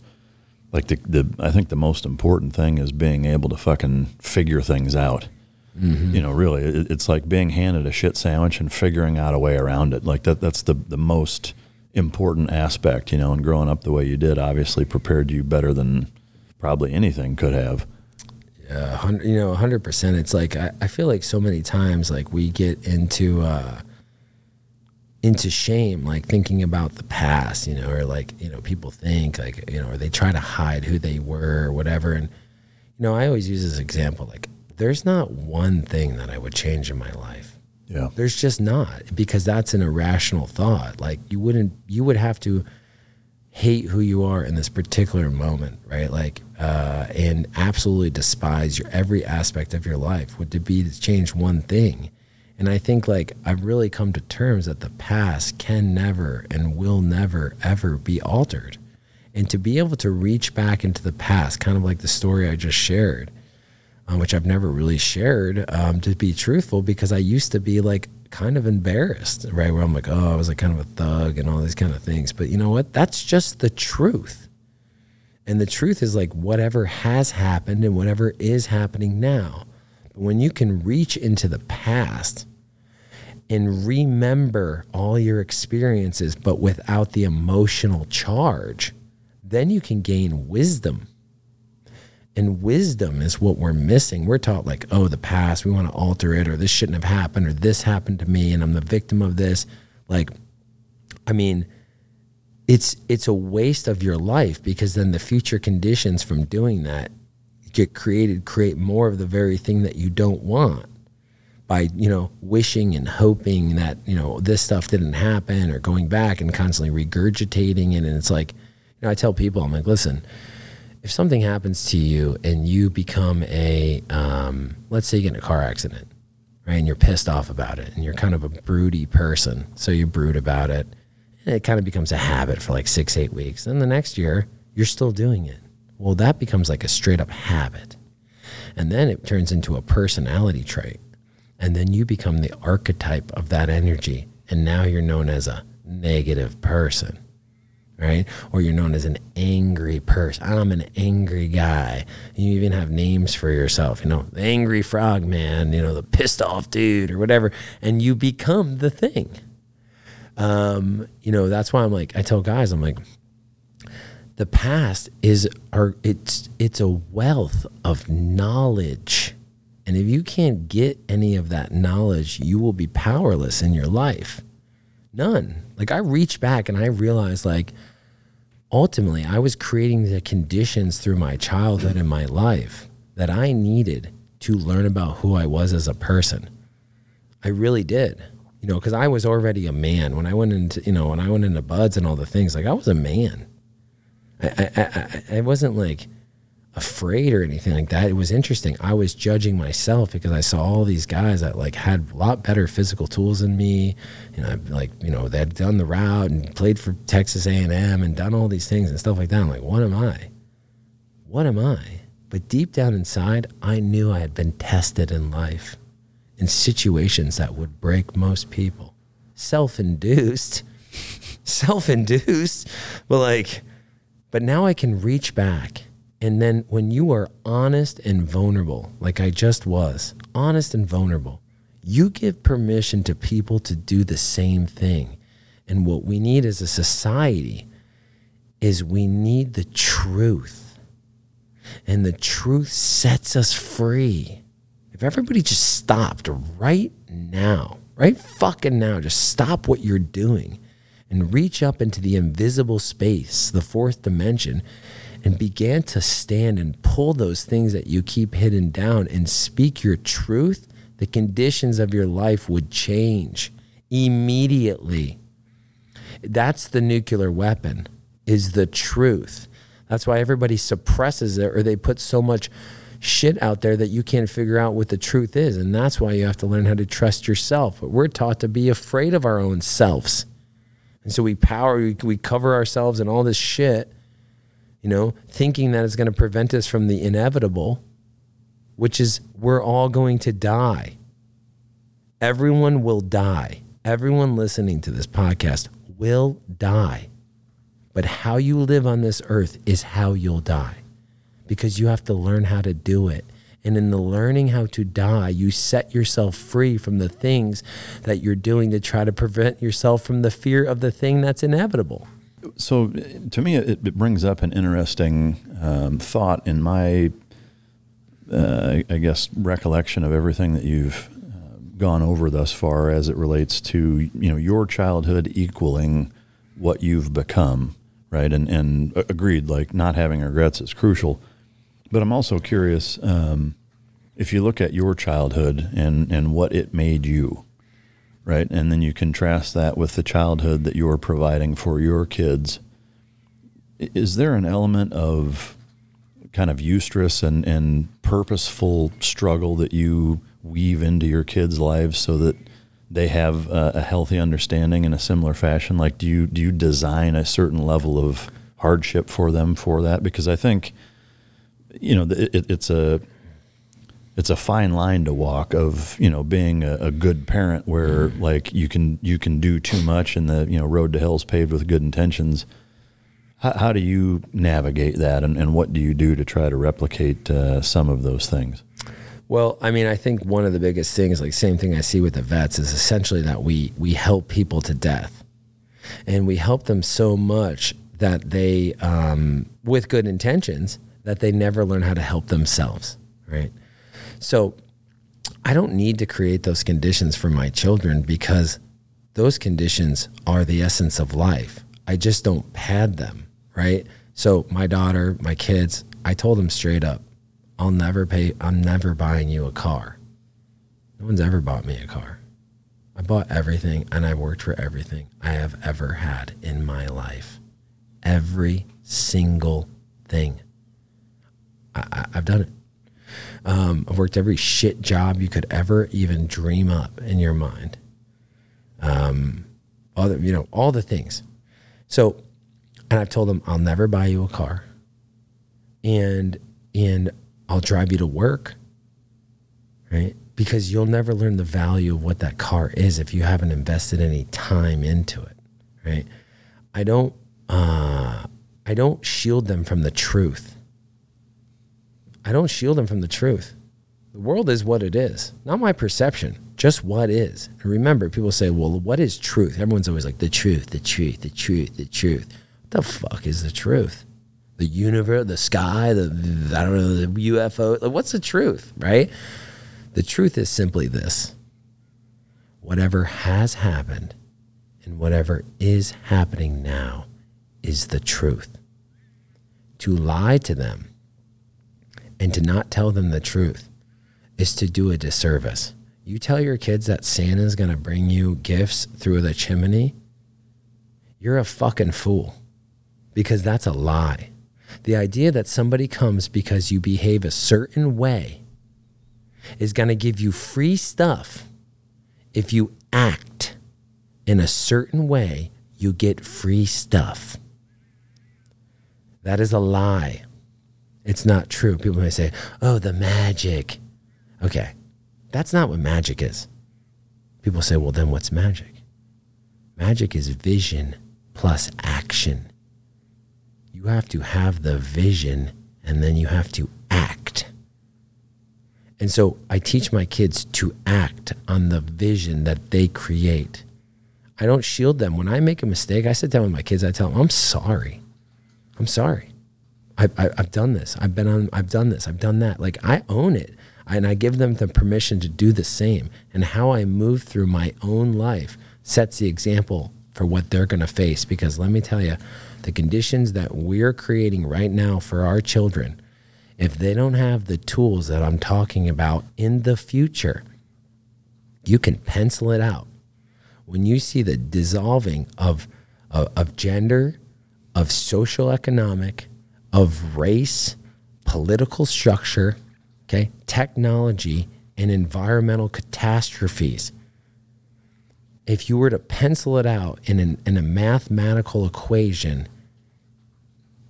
like the, the I think the most important thing is being able to fucking figure things out. Mm-hmm. You know, really, it, it's like being handed a shit sandwich and figuring out a way around it. Like that, that's the the most important aspect. You know, and growing up the way you did obviously prepared you better than probably anything could have. Yeah, you know, hundred percent. It's like I, I feel like so many times like we get into. Uh, into shame, like thinking about the past, you know, or like, you know, people think like, you know, or they try to hide who they were or whatever. And, you know, I always use this example like, there's not one thing that I would change in my life. Yeah. There's just not because that's an irrational thought. Like, you wouldn't, you would have to hate who you are in this particular moment, right? Like, uh, and absolutely despise your every aspect of your life. Would to be to change one thing and I think like I've really come to terms that the past can never and will never ever be altered. And to be able to reach back into the past, kind of like the story I just shared, um, which I've never really shared, um, to be truthful, because I used to be like kind of embarrassed, right? Where I'm like, oh, I was like kind of a thug and all these kind of things. But you know what? That's just the truth. And the truth is like whatever has happened and whatever is happening now. But when you can reach into the past and remember all your experiences, but without the emotional charge, then you can gain wisdom. And wisdom is what we're missing. We're taught, like, oh, the past, we want to alter it, or this shouldn't have happened, or this happened to me, and I'm the victim of this. Like, I mean, it's it's a waste of your life because then the future conditions from doing that get created create more of the very thing that you don't want by you know wishing and hoping that you know this stuff didn't happen or going back and constantly regurgitating it and it's like you know I tell people I'm like listen if something happens to you and you become a um, let's say you get in a car accident right and you're pissed off about it and you're kind of a broody person so you brood about it and it kind of becomes a habit for like six eight weeks then the next year you're still doing it. Well that becomes like a straight up habit. And then it turns into a personality trait. And then you become the archetype of that energy. And now you're known as a negative person, right? Or you're known as an angry person. I'm an angry guy. You even have names for yourself, you know, the angry frog man, you know, the pissed off dude or whatever. And you become the thing. Um, you know, that's why I'm like, I tell guys, I'm like, the past is our it's it's a wealth of knowledge and if you can't get any of that knowledge, you will be powerless in your life. None. Like I reach back and I realize like ultimately I was creating the conditions through my childhood and my life that I needed to learn about who I was as a person. I really did. You know, because I was already a man when I went into, you know, when I went into BUD/S and all the things, like I was a man. I, I, I, I wasn't like, afraid or anything like that. It was interesting. I was judging myself because I saw all these guys that like had a lot better physical tools than me. You know, like you know they had done the route and played for Texas A and M and done all these things and stuff like that. I'm like, what am I? What am I? But deep down inside, I knew I had been tested in life in situations that would break most people. Self-induced, self-induced, but like, but now I can reach back and then when you are honest and vulnerable, like I just was, honest and vulnerable, you give permission to people to do the same thing. And what we need as a society is we need the truth. And the truth sets us free. If everybody just stopped right now, right fucking now, just stop what you're doing and reach up into the invisible space, the fourth dimension, and began to stand and pull those things that you keep hidden down and speak your truth, the conditions of your life would change immediately. That's the nuclear weapon is the truth. That's why everybody suppresses it or they put so much shit out there that you can't figure out what the truth is. And that's why you have to learn how to trust yourself. But we're taught to be afraid of our own selves. And so we power, we, we cover ourselves in all this shit you know, thinking that it's going to prevent us from the inevitable, which is we're all going to die. Everyone will die. Everyone listening to this podcast will die. But how you live on this earth is how you'll die because you have to learn how to do it. And in the learning how to die, you set yourself free from the things that you're doing to try to prevent yourself from the fear of the thing that's inevitable so to me, it, it brings up an interesting um, thought in my, uh, I guess, recollection of everything that you've uh, gone over thus far as it relates to you know your childhood equaling what you've become, right? And and agreed, like not having regrets is crucial. But I'm also curious um, if you look at your childhood and and what it made you right? And then you contrast that with the childhood that you're providing for your kids. Is there an element of kind of eustress and, and purposeful struggle that you weave into your kids' lives so that they have a, a healthy understanding in a similar fashion? Like, do you do you design a certain level of hardship for them for that? Because I think, you know, it, it's a it's a fine line to walk of you know being a, a good parent where mm-hmm. like you can you can do too much and the you know road to hell is paved with good intentions. How, how do you navigate that, and, and what do you do to try to replicate uh, some of those things? Well, I mean, I think one of the biggest things, like same thing I see with the vets, is essentially that we we help people to death, and we help them so much that they, um, with good intentions, that they never learn how to help themselves, right? So, I don't need to create those conditions for my children because those conditions are the essence of life. I just don't pad them, right? So, my daughter, my kids, I told them straight up, I'll never pay, I'm never buying you a car. No one's ever bought me a car. I bought everything and I worked for everything I have ever had in my life. Every single thing. I, have done it. Um, I've worked every shit job you could ever even dream up in your mind. Um, you know, all the things. So, and I've told them I'll never buy you a car, and and I'll drive you to work, right? Because you'll never learn the value of what that car is if you haven't invested any time into it, right? I don't, uh, I don't shield them from the truth. I don't shield them from the truth. The world is what it is, not my perception, just what is. And remember, people say, well, what is truth? Everyone's always like, the truth, the truth, the truth, the truth. What the fuck is the truth? the universe, the sky, the I don't know, the UFO. What's the truth, right? The truth is simply this: whatever has happened and whatever is happening now is the truth. To lie to them and to not tell them the truth is to do a disservice. You tell your kids that Santa's going to bring you gifts through the chimney, you're a fucking fool because that's a lie. The idea that somebody comes because you behave a certain way is going to give you free stuff. If you act in a certain way, you get free stuff. That is a lie. It's not true. People may say, oh, the magic. Okay, that's not what magic is. People say, well, then what's magic? Magic is vision plus action you have to have the vision and then you have to act. And so I teach my kids to act on the vision that they create. I don't shield them. When I make a mistake, I sit down with my kids, I tell them, I'm sorry. I'm sorry. I, I, have done this. I've been on, I've done this. I've done that. Like I own it. And I give them the permission to do the same. And how I move through my own life sets the example for what they're going to face. Because let me tell you, the conditions that we're creating right now for our children, if they don't have the tools that I'm talking about in the future, you can pencil it out. When you see the dissolving of, of, of gender, of social economic, of race, political structure, okay, technology, and environmental catastrophes. If you were to pencil it out in, an, in a mathematical equation,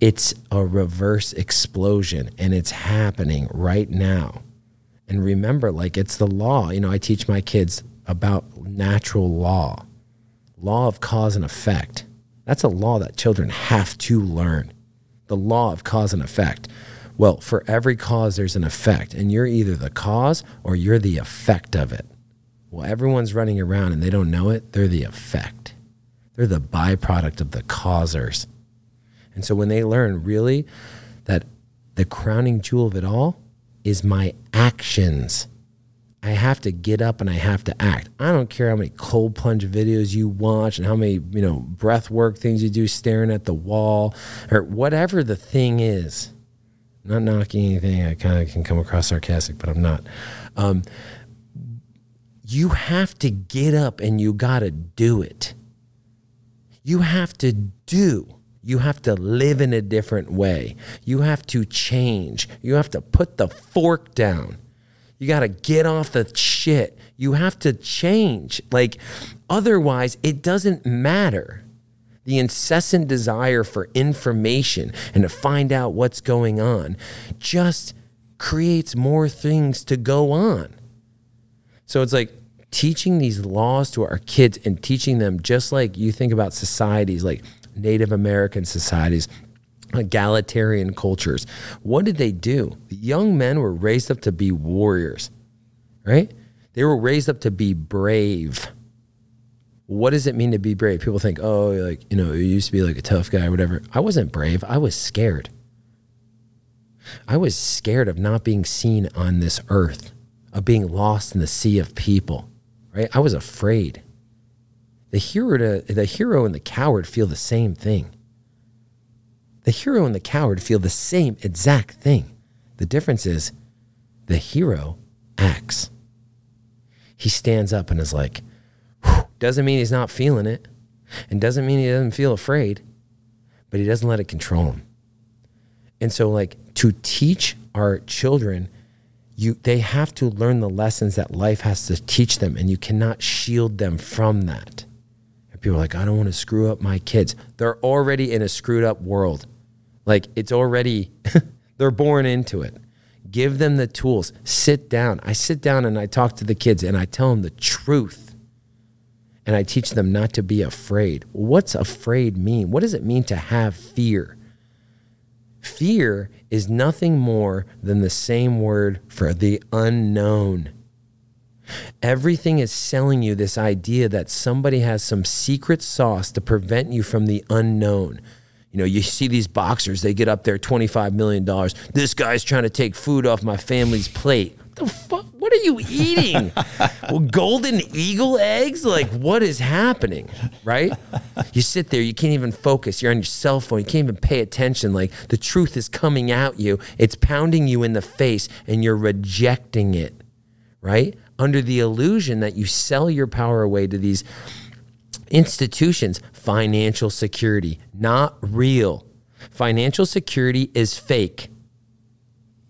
it's a reverse explosion and it's happening right now. And remember, like it's the law. You know, I teach my kids about natural law, law of cause and effect. That's a law that children have to learn. The law of cause and effect. Well, for every cause, there's an effect, and you're either the cause or you're the effect of it. Well, everyone's running around and they don't know it. They're the effect, they're the byproduct of the causers. And so when they learn really that the crowning jewel of it all is my actions. I have to get up and I have to act. I don't care how many cold plunge videos you watch and how many, you know, breath work things you do staring at the wall or whatever the thing is. I'm not knocking anything. I kind of can come across sarcastic, but I'm not. Um, you have to get up and you got to do it. You have to do. You have to live in a different way. You have to change. You have to put the fork down. You got to get off the shit. You have to change. Like, otherwise, it doesn't matter. the incessant desire for information and to find out what's going on just creates more things to go on. So it's like teaching these laws to our kids and teaching them just like you think about societies like Native American societies, egalitarian cultures. What did they do? The young men were raised up to be warriors, right? They were raised up to be brave. What does it mean to be brave? People think, oh, like, you know, you used to be like a tough guy or whatever. I wasn't brave. I was scared. I was scared of not being seen on this earth, of being lost in the sea of people, right? I was afraid. The hero, to, the hero and the coward feel the same thing. The hero and the coward feel the same exact thing. The difference is the hero acts. He stands up and is like, doesn't mean he's not feeling it, and doesn't mean he doesn't feel afraid, but he doesn't let it control him. And so, like, to teach our children, you they have to learn the lessons that life has to teach them, and you cannot shield them from that. And people are like, I don't want to screw up my kids. They're already in a screwed up world. Like, it's already, they're born into it. Give them the tools. Sit down. I sit down and I talk to the kids and I tell them the truth. And I teach them not to be afraid. What's afraid mean? What does it mean to have fear? Fear is nothing more than the same word for the unknown. Everything is selling you this idea that somebody has some secret sauce to prevent you from the unknown. You know, you see these boxers, they get up there $25 million. This guy's trying to take food off my family's plate. What the fuck? What are you eating? well, golden eagle eggs? Like, what is happening? Right? You sit there, you can't even focus. You're on your cell phone, you can't even pay attention. Like, the truth is coming at you, it's pounding you in the face, and you're rejecting it, right? Under the illusion that you sell your power away to these institutions, financial security, not real. Financial security is fake.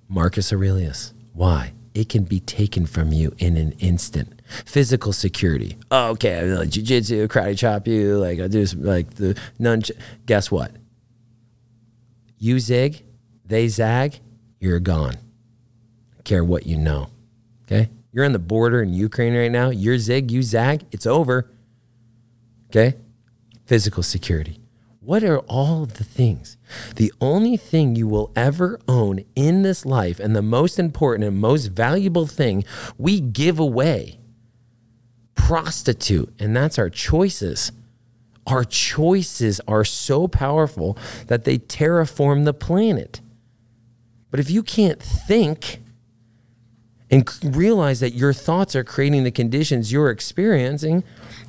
Marcus Aurelius. Why? It can be taken from you in an instant. Physical security. Oh, okay, I like jujitsu, karate chop you, like I do some, like the none. Guess what? You zig, they zag, you're gone. Care what you know. Okay? You're on the border in Ukraine right now. You're zig, you zag, it's over. Okay? Physical security. What are all the things? The only thing you will ever own in this life, and the most important and most valuable thing we give away, prostitute, and that's our choices. Our choices are so powerful that they terraform the planet. But if you can't think and realize that your thoughts are creating the conditions you're experiencing,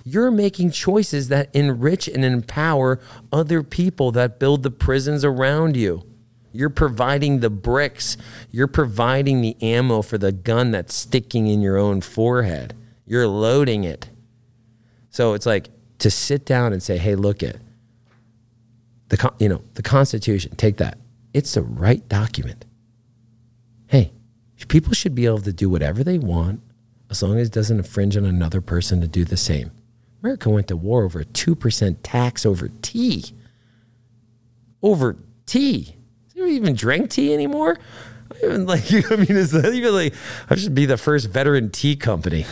you're making choices that enrich and empower other people that build the prisons around you. You're providing the bricks, you're providing the ammo for the gun that's sticking in your own forehead. You're loading it. So it's like to sit down and say, "Hey, look at the you know, the Constitution, take that. It's the right document. Hey, people should be able to do whatever they want as long as it doesn't infringe on another person to do the same. America went to war over a 2% tax over tea. Over tea. Do you even drink tea anymore? I even like I mean, is that even like I should be the first veteran tea company.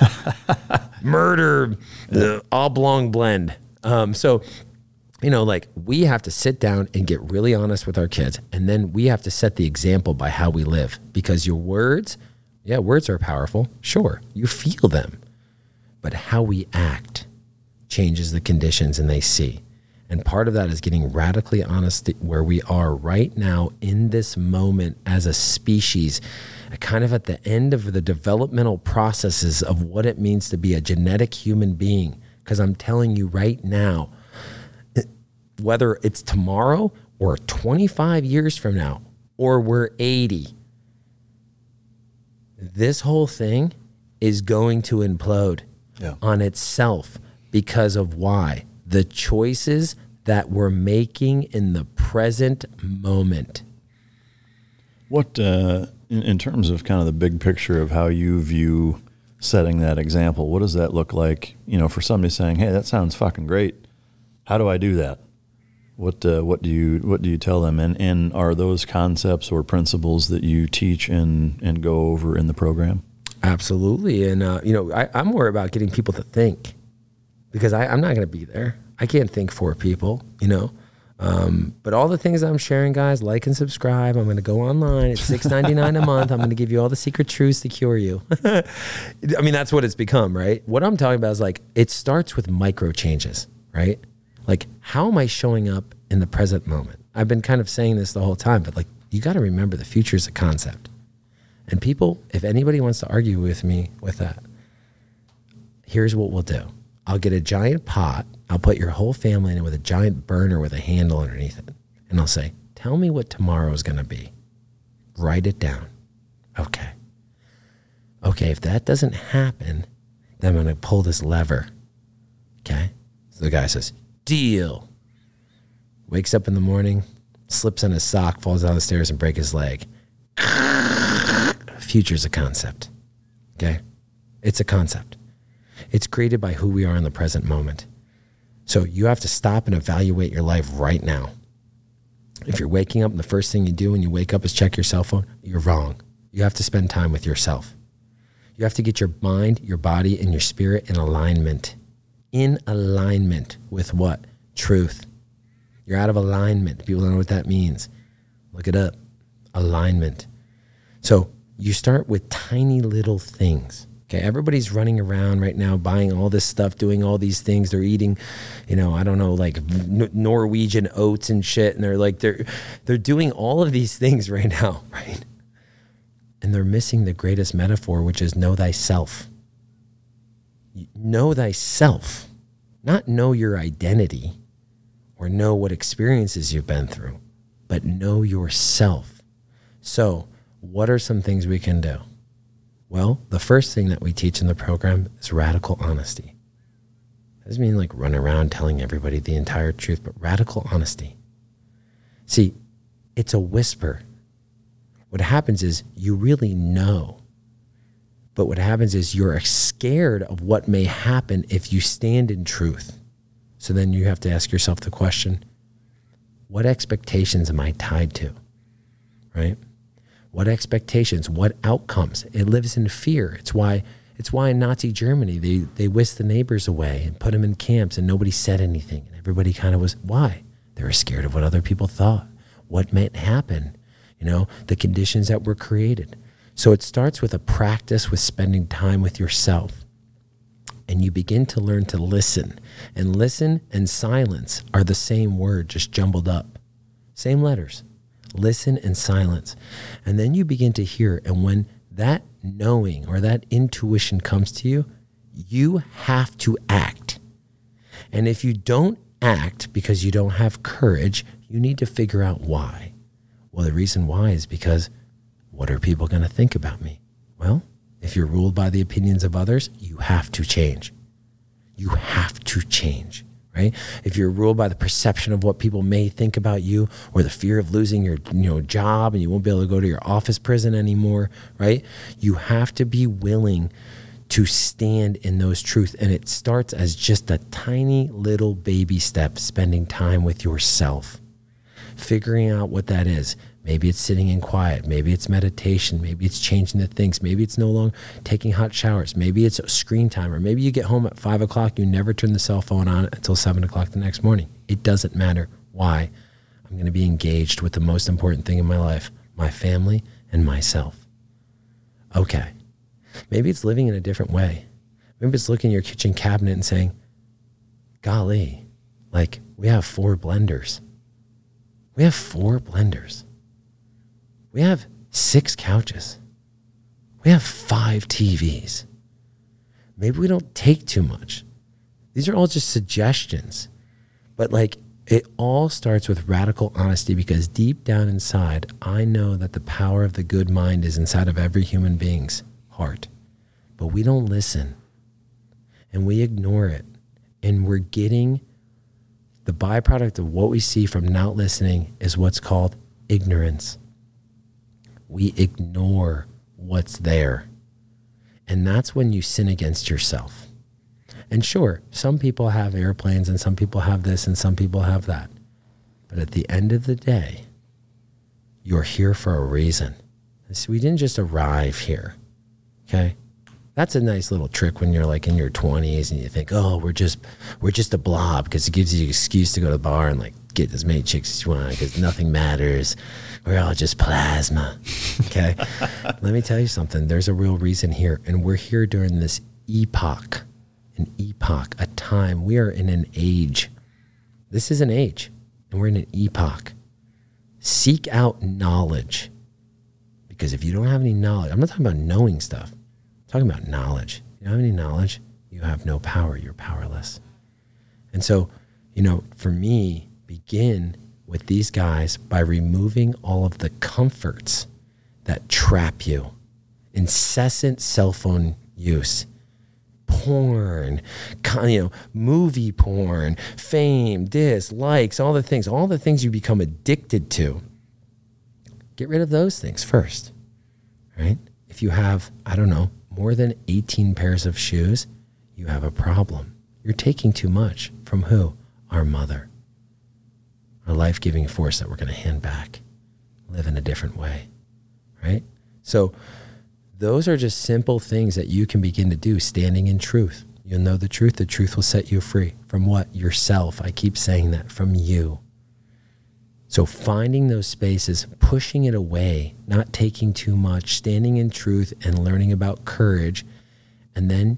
Murder the oolong blend. Um, so you know, like we have to sit down and get really honest with our kids. And then we have to set the example by how we live because your words, yeah, words are powerful. Sure, you feel them. But how we act changes the conditions and they see. And part of that is getting radically honest where we are right now in this moment as a species, kind of at the end of the developmental processes of what it means to be a genetic human being. Because I'm telling you right now, whether it's tomorrow or 25 years from now or we're 80, this whole thing is going to implode Yeah. on itself because of why? The choices that we're making in the present moment. What, uh, in, in terms of kind of the big picture of how you view setting that example, what does that look like? You know, for somebody saying, "Hey, that sounds fucking great. How do I do that?" What uh, what do you what do you tell them? And and are those concepts or principles that you teach and and go over in the program? Absolutely, and uh, you know I, I'm more about getting people to think because I, I'm not going to be there. I can't think for people, you know. Um, but all the things I'm sharing, guys, like and subscribe. I'm going to go online. It's six ninety nine a month. I'm going to give you all the secret truths to cure you. I mean, that's what it's become, right? What I'm talking about is like it starts with micro changes, right? Like, how am I showing up in the present moment? I've been kind of saying this the whole time, but like, you got to remember the future is a concept. And people, if anybody wants to argue with me with that, here's what we'll do I'll get a giant pot, I'll put your whole family in it with a giant burner with a handle underneath it. And I'll say, Tell me what tomorrow is going to be. Write it down. Okay. Okay, if that doesn't happen, then I'm going to pull this lever. Okay. So the guy says, Deal. Wakes up in the morning, slips on his sock, falls down the stairs, and breaks his leg. Future's a concept. Okay? It's a concept. It's created by who we are in the present moment. So you have to stop and evaluate your life right now. If you're waking up and the first thing you do when you wake up is check your cell phone, you're wrong. You have to spend time with yourself. You have to get your mind, your body, and your spirit in alignment. In alignment with what? Truth. You're out of alignment. People don't know what that means. Look it up. Alignment. So you start with tiny little things. Okay, everybody's running around right now buying all this stuff, doing all these things. They're eating, you know, I don't know, like Norwegian oats and shit, and they're like they're they're doing all of these things right now, right? And they're missing the greatest metaphor, which is know thyself. Know thyself, not know your identity or know what experiences you've been through, but know yourself. So, what are some things we can do? Well, the first thing that we teach in the program is radical honesty. That doesn't mean like run around telling everybody the entire truth, but radical honesty. See, it's a whisper. What happens is you really know. But what happens is you're scared of what may happen if you stand in truth. So then you have to ask yourself the question what expectations am I tied to? Right? What expectations? What outcomes? It lives in fear. It's why it's why in Nazi Germany they they whisked the neighbors away and put them in camps and nobody said anything and everybody kind of was why they were scared of what other people thought, what might happen, you know, the conditions that were created. So it starts with a practice with spending time with yourself. And you begin to learn to listen. And listen and silence are the same word, just jumbled up. Same letters listen and silence. And then you begin to hear. And when that knowing or that intuition comes to you, you have to act. And if you don't act because you don't have courage, you need to figure out why. Well, the reason why is because what are people going to think about me? Well, if you're ruled by the opinions of others, you have to change. You have to change right? If you're ruled by the perception of what people may think about you or the fear of losing your you know job and you won't be able to go to your office prison anymore, right? You have to be willing to stand in those truths and it starts as just a tiny little baby step spending time with yourself. Figuring out what that is. Maybe it's sitting in quiet. Maybe it's meditation. Maybe it's changing the things. Maybe it's no longer taking hot showers. Maybe it's screen time. Or maybe you get home at five o'clock, you never turn the cell phone on until seven o'clock the next morning. It doesn't matter. Why? I'm going to be engaged with the most important thing in my life my family and myself. Okay. Maybe it's living in a different way. Maybe it's looking at your kitchen cabinet and saying, golly, like we have four blenders. We have four blenders we have six couches. We have five TVs. Maybe we don't take too much. These are all just suggestions. But like it all starts with radical honesty because deep down inside, I know that the power of the good mind is inside of every human being's heart. But we don't listen and we ignore it. And we're getting the byproduct of what we see from not listening is what's called ignorance we ignore what's there. And that's when you sin against yourself. And sure, some people have airplanes and some people have this and some people have that. But at the end of the day, you're here for a reason. So we didn't just arrive here. Okay? That's a nice little trick when you're like in your 20s and you think, "Oh, we're just we're just a blob" because it gives you an excuse to go to the bar and like get as many chicks as you want because nothing matters. We're all just plasma. Okay? Let me tell you something. There's a real reason here and we're here during this epoch. An epoch, a time. We are in an age. This is an age and we're in an epoch. Seek out knowledge. Because if you don't have any knowledge, I'm not talking about knowing stuff. I'm talking about knowledge. You don't have any knowledge, you have no power. You're powerless. And so, you know, for me, begin with these guys by removing all of the comforts that trap you. Incessant cell phone use, porn, you know, movie porn, fame, dislikes, all the things, all the things you become addicted to. Get rid of those things first, right? If you have, I don't know, more than 18 pairs of shoes, you have a problem. You're taking too much from who? Our mother, our life giving force that we're going to hand back. Live in a different way, right? So, those are just simple things that you can begin to do standing in truth. You'll know the truth. The truth will set you free from what? Yourself. I keep saying that from you. So finding those spaces, pushing it away, not taking too much, standing in truth and learning about courage. And then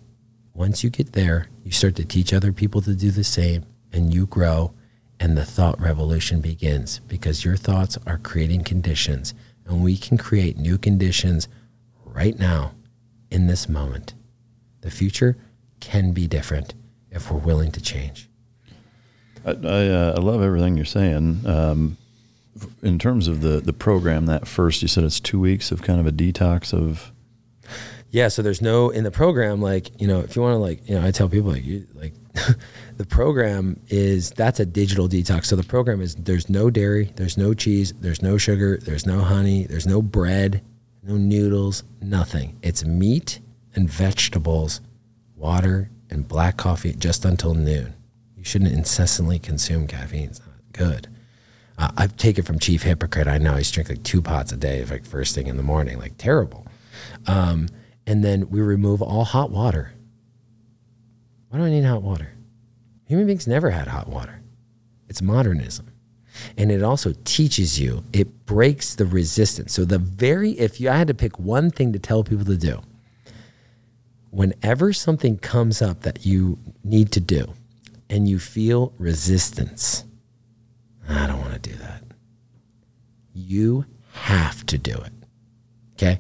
once you get there, you start to teach other people to do the same and you grow and the thought revolution begins because your thoughts are creating conditions and we can create new conditions right now in this moment. The future can be different if we're willing to change. I, I, uh, I love everything you're saying. Um, in terms of the, the program, that first, you said it's two weeks of kind of a detox of. Yeah, so there's no in the program like you know if you want to like you know I tell people like you like the program is that's a digital detox. So the program is there's no dairy, there's no cheese, there's no sugar, there's no honey, there's no bread, no noodles, nothing. It's meat and vegetables, water and black coffee just until noon. You shouldn't incessantly consume caffeine. It's not good. Uh, I've taken from Chief Hypocrite. I know he's drinking like two pots a day, like first thing in the morning, like terrible. Um, and then we remove all hot water. Why do I need hot water? Human beings never had hot water. It's modernism. And it also teaches you, it breaks the resistance. So, the very, if you I had to pick one thing to tell people to do, whenever something comes up that you need to do and you feel resistance, I don't want to do that. You have to do it. Okay?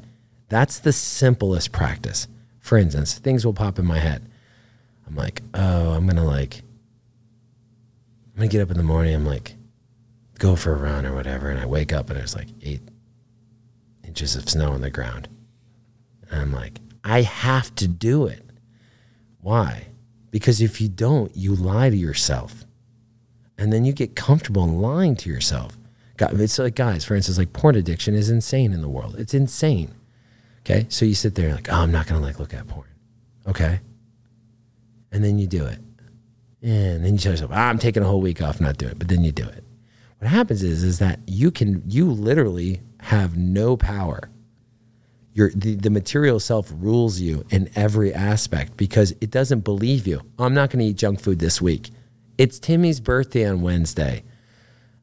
That's the simplest practice. For instance, things will pop in my head. I'm like, oh, I'm to like, I'm to get up in the morning. I'm like, go for a run or whatever. And I wake up and there's like eight inches of snow on the ground. And I'm like, I have to do it. Why? Because if you don't, you lie to yourself. And then you get comfortable in lying to yourself. It's like, guys, for instance, like porn addiction is insane in the world. It's insane. Okay. So you sit there like, oh, I'm not going to like look at porn. Okay. And then you do it. And then you tell yourself, ah, I'm taking a whole week off, not doing it. But then you do it. What happens is, is that you can, you literally have no power. Your, the, the material self rules you in every aspect because it doesn't believe you. I'm not going to eat junk food this week. It's Timmy's birthday on Wednesday.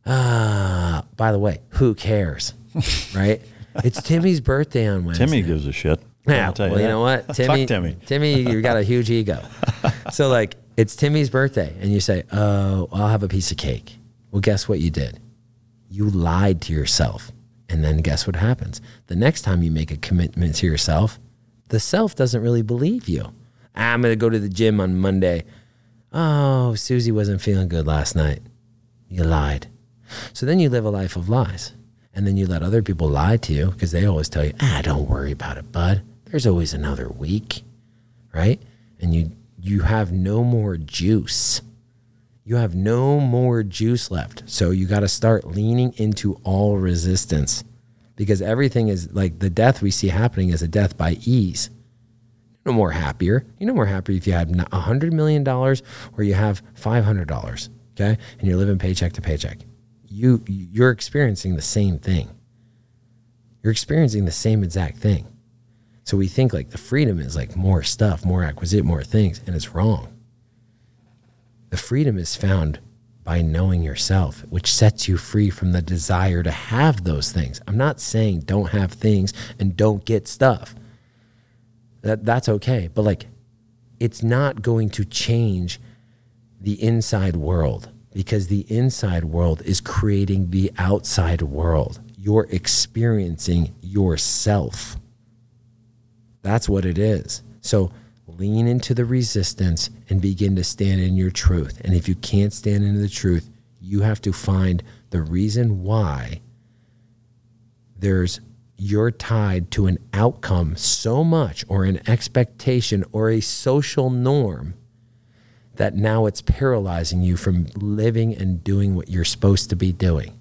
Ah, uh, by the way, who cares? right? It's Timmy's birthday on Wednesday. Timmy gives a shit. Yeah, well, you, you know what, Timmy, Timmy, Timmy, you got a huge ego. so like, it's Timmy's birthday, and you say, "Oh, I'll have a piece of cake." Well, guess what you did? You lied to yourself, and then guess what happens? The next time you make a commitment to yourself, the self doesn't really believe you. I'm gonna go to the gym on Monday. Oh, Susie wasn't feeling good last night. You lied. So then you live a life of lies. And then you let other people lie to you because they always tell you, ah, don't worry about it, bud. There's always another week. Right? And you you have no more juice. You have no more juice left. So you got to start leaning into all resistance because everything is like the death we see happening is a death by ease no more happier. You're no more happy if you have $100 million or you have $500, okay? And you're living paycheck to paycheck. you you're experiencing the same thing. You're experiencing the same exact thing. So we think like the freedom is like more stuff, more acquisite, more things, and it's wrong. The freedom is found by knowing yourself, which sets you free from the desire to have those things. I'm not saying don't have things and don't get stuff. That that's okay, but like it's not going to change the inside world because the inside world is creating the outside world. You're experiencing yourself. That's what it is. So lean into the resistance and begin to stand in your truth. And if you can't stand in the truth, you have to find the reason why there's you're tied to an outcome so much or an expectation or a social norm that now it's paralyzing you from living and doing what you're supposed to be doing.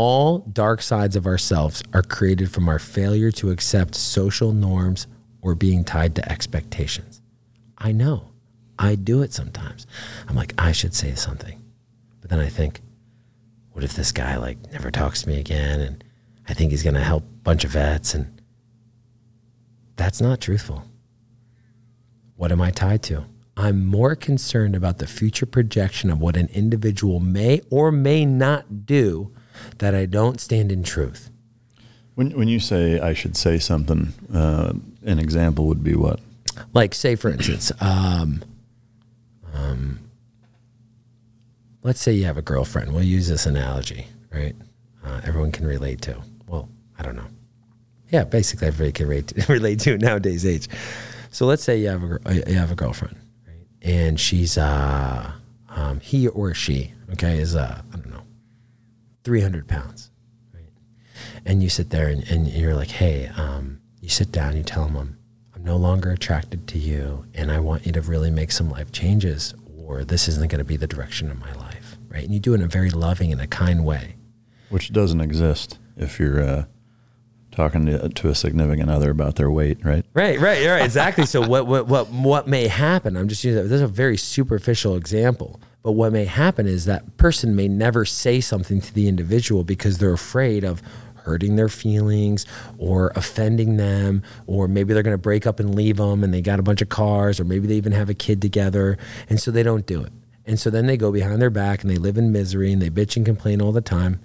All dark sides of ourselves are created from our failure to accept social norms or being tied to expectations. I know. I do it sometimes. I'm like, I should say something. But then I think, what if this guy like never talks to me again and I think he's going to help a bunch of vets and that's not truthful. What am I tied to? I'm more concerned about the future projection of what an individual may or may not do that I don't stand in truth. When, when you say I should say something, uh, an example would be what? Like, say, for instance, um, um, let's say you have a girlfriend. We'll use this analogy, right? Uh, everyone can relate to. Well, I don't know. Yeah, basically everybody can relate relate to nowadays age. So let's say you have a you have a girlfriend, right? And she's uh, um, he or she, okay, is uh, I don't know, three hundred pounds, right? And you sit there and, and you're like, hey, um, you sit down, you tell them I'm, I'm no longer attracted to you, and I want you to really make some life changes, or this isn't going to be the direction of my life, right? And you do it in a very loving and a kind way, which doesn't exist if you're. Uh talking to, to, a significant other about their weight, right? Right, right, right, exactly. so what, what, what, what may happen? I'm just using that. This is a very superficial example, but what may happen is that person may never say something to the individual because they're afraid of hurting their feelings or offending them, or maybe they're going to break up and leave them, and they got a bunch of cars, or maybe they even have a kid together, and so they don't do it. And so then they go behind their back and they live in misery and they bitch and complain all the time,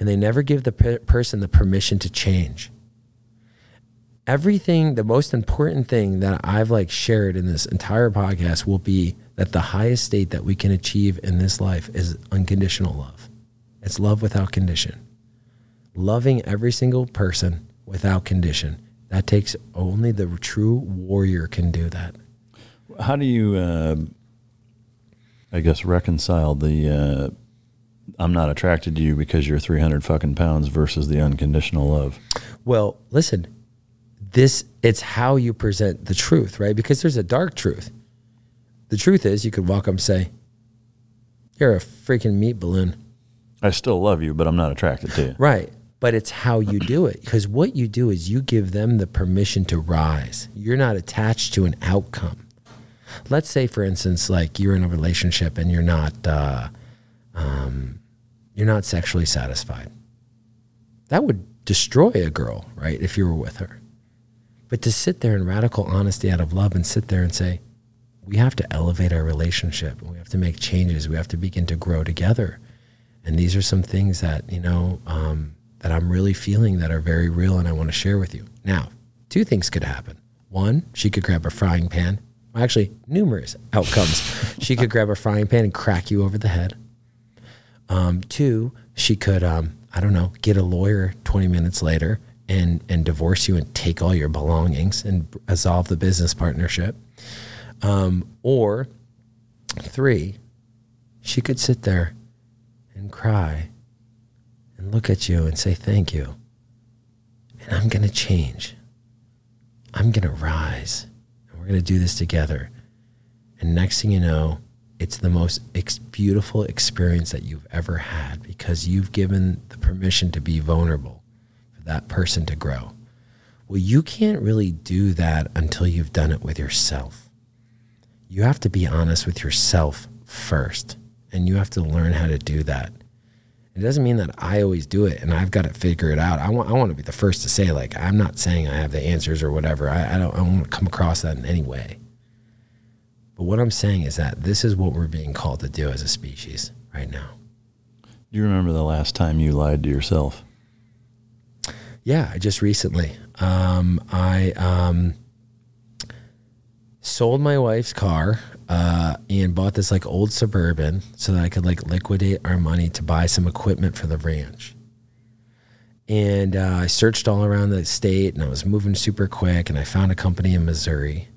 and they never give the per- person the permission to change everything the most important thing that i've like shared in this entire podcast will be that the highest state that we can achieve in this life is unconditional love. It's love without condition. Loving every single person without condition. That takes only the true warrior can do that. How do you uh, i guess reconcile the uh, i'm not attracted to you because you're 300 fucking pounds versus the unconditional love? Well listen this it's how you present the truth, right? Because there's a dark truth. The truth is you could walk up and say, You're a freaking meat balloon. I still love you, but I'm not attracted to you. Right. But it's how you do it. Because what you do is you give them the permission to rise. You're not attached to an outcome. Let's say, for instance, like you're in a relationship and you're not uh, um, you're not sexually satisfied. That would destroy a girl, right? If you were with her. But to sit there in radical honesty out of love and sit there and say, we have to elevate our relationship. We have to make changes. We have to begin to grow together. And these are some things that, you know, um, that I'm really feeling that are very real and I want to share with you. Now, two things could happen. One, she could grab a frying pan. Actually, numerous outcomes. she could grab a frying pan and crack you over the head. Um, two, she could, um, I don't know, get a lawyer 20 minutes later and and divorce you and take all your belongings and dissolve the business partnership. Um, or three, she could sit there and cry and look at you and say thank you. And I'm going to change. I'm going to rise. And we're going to do this together. And next thing you know, it's the most ex- beautiful experience that you've ever had because you've given the permission to be vulnerable for that person to grow. Well, you can't really do that until you've done it with yourself. You have to be honest with yourself first and you have to learn how to do that. It doesn't mean that I always do it and I've got to figure it out. I want I want to be the first to say like I'm not saying I have the answers or whatever. I, I don't I don't want to come across that in any way. But what I'm saying is that this is what we're being called to do as a species right now. Do you remember the last time you lied to yourself? Yeah, just recently. Um, I um, sold my wife's car uh, and bought this like old suburban so that I could like liquidate our money to buy some equipment for the ranch. And uh, I searched all around the state and I was moving super quick and I found a company in Missouri.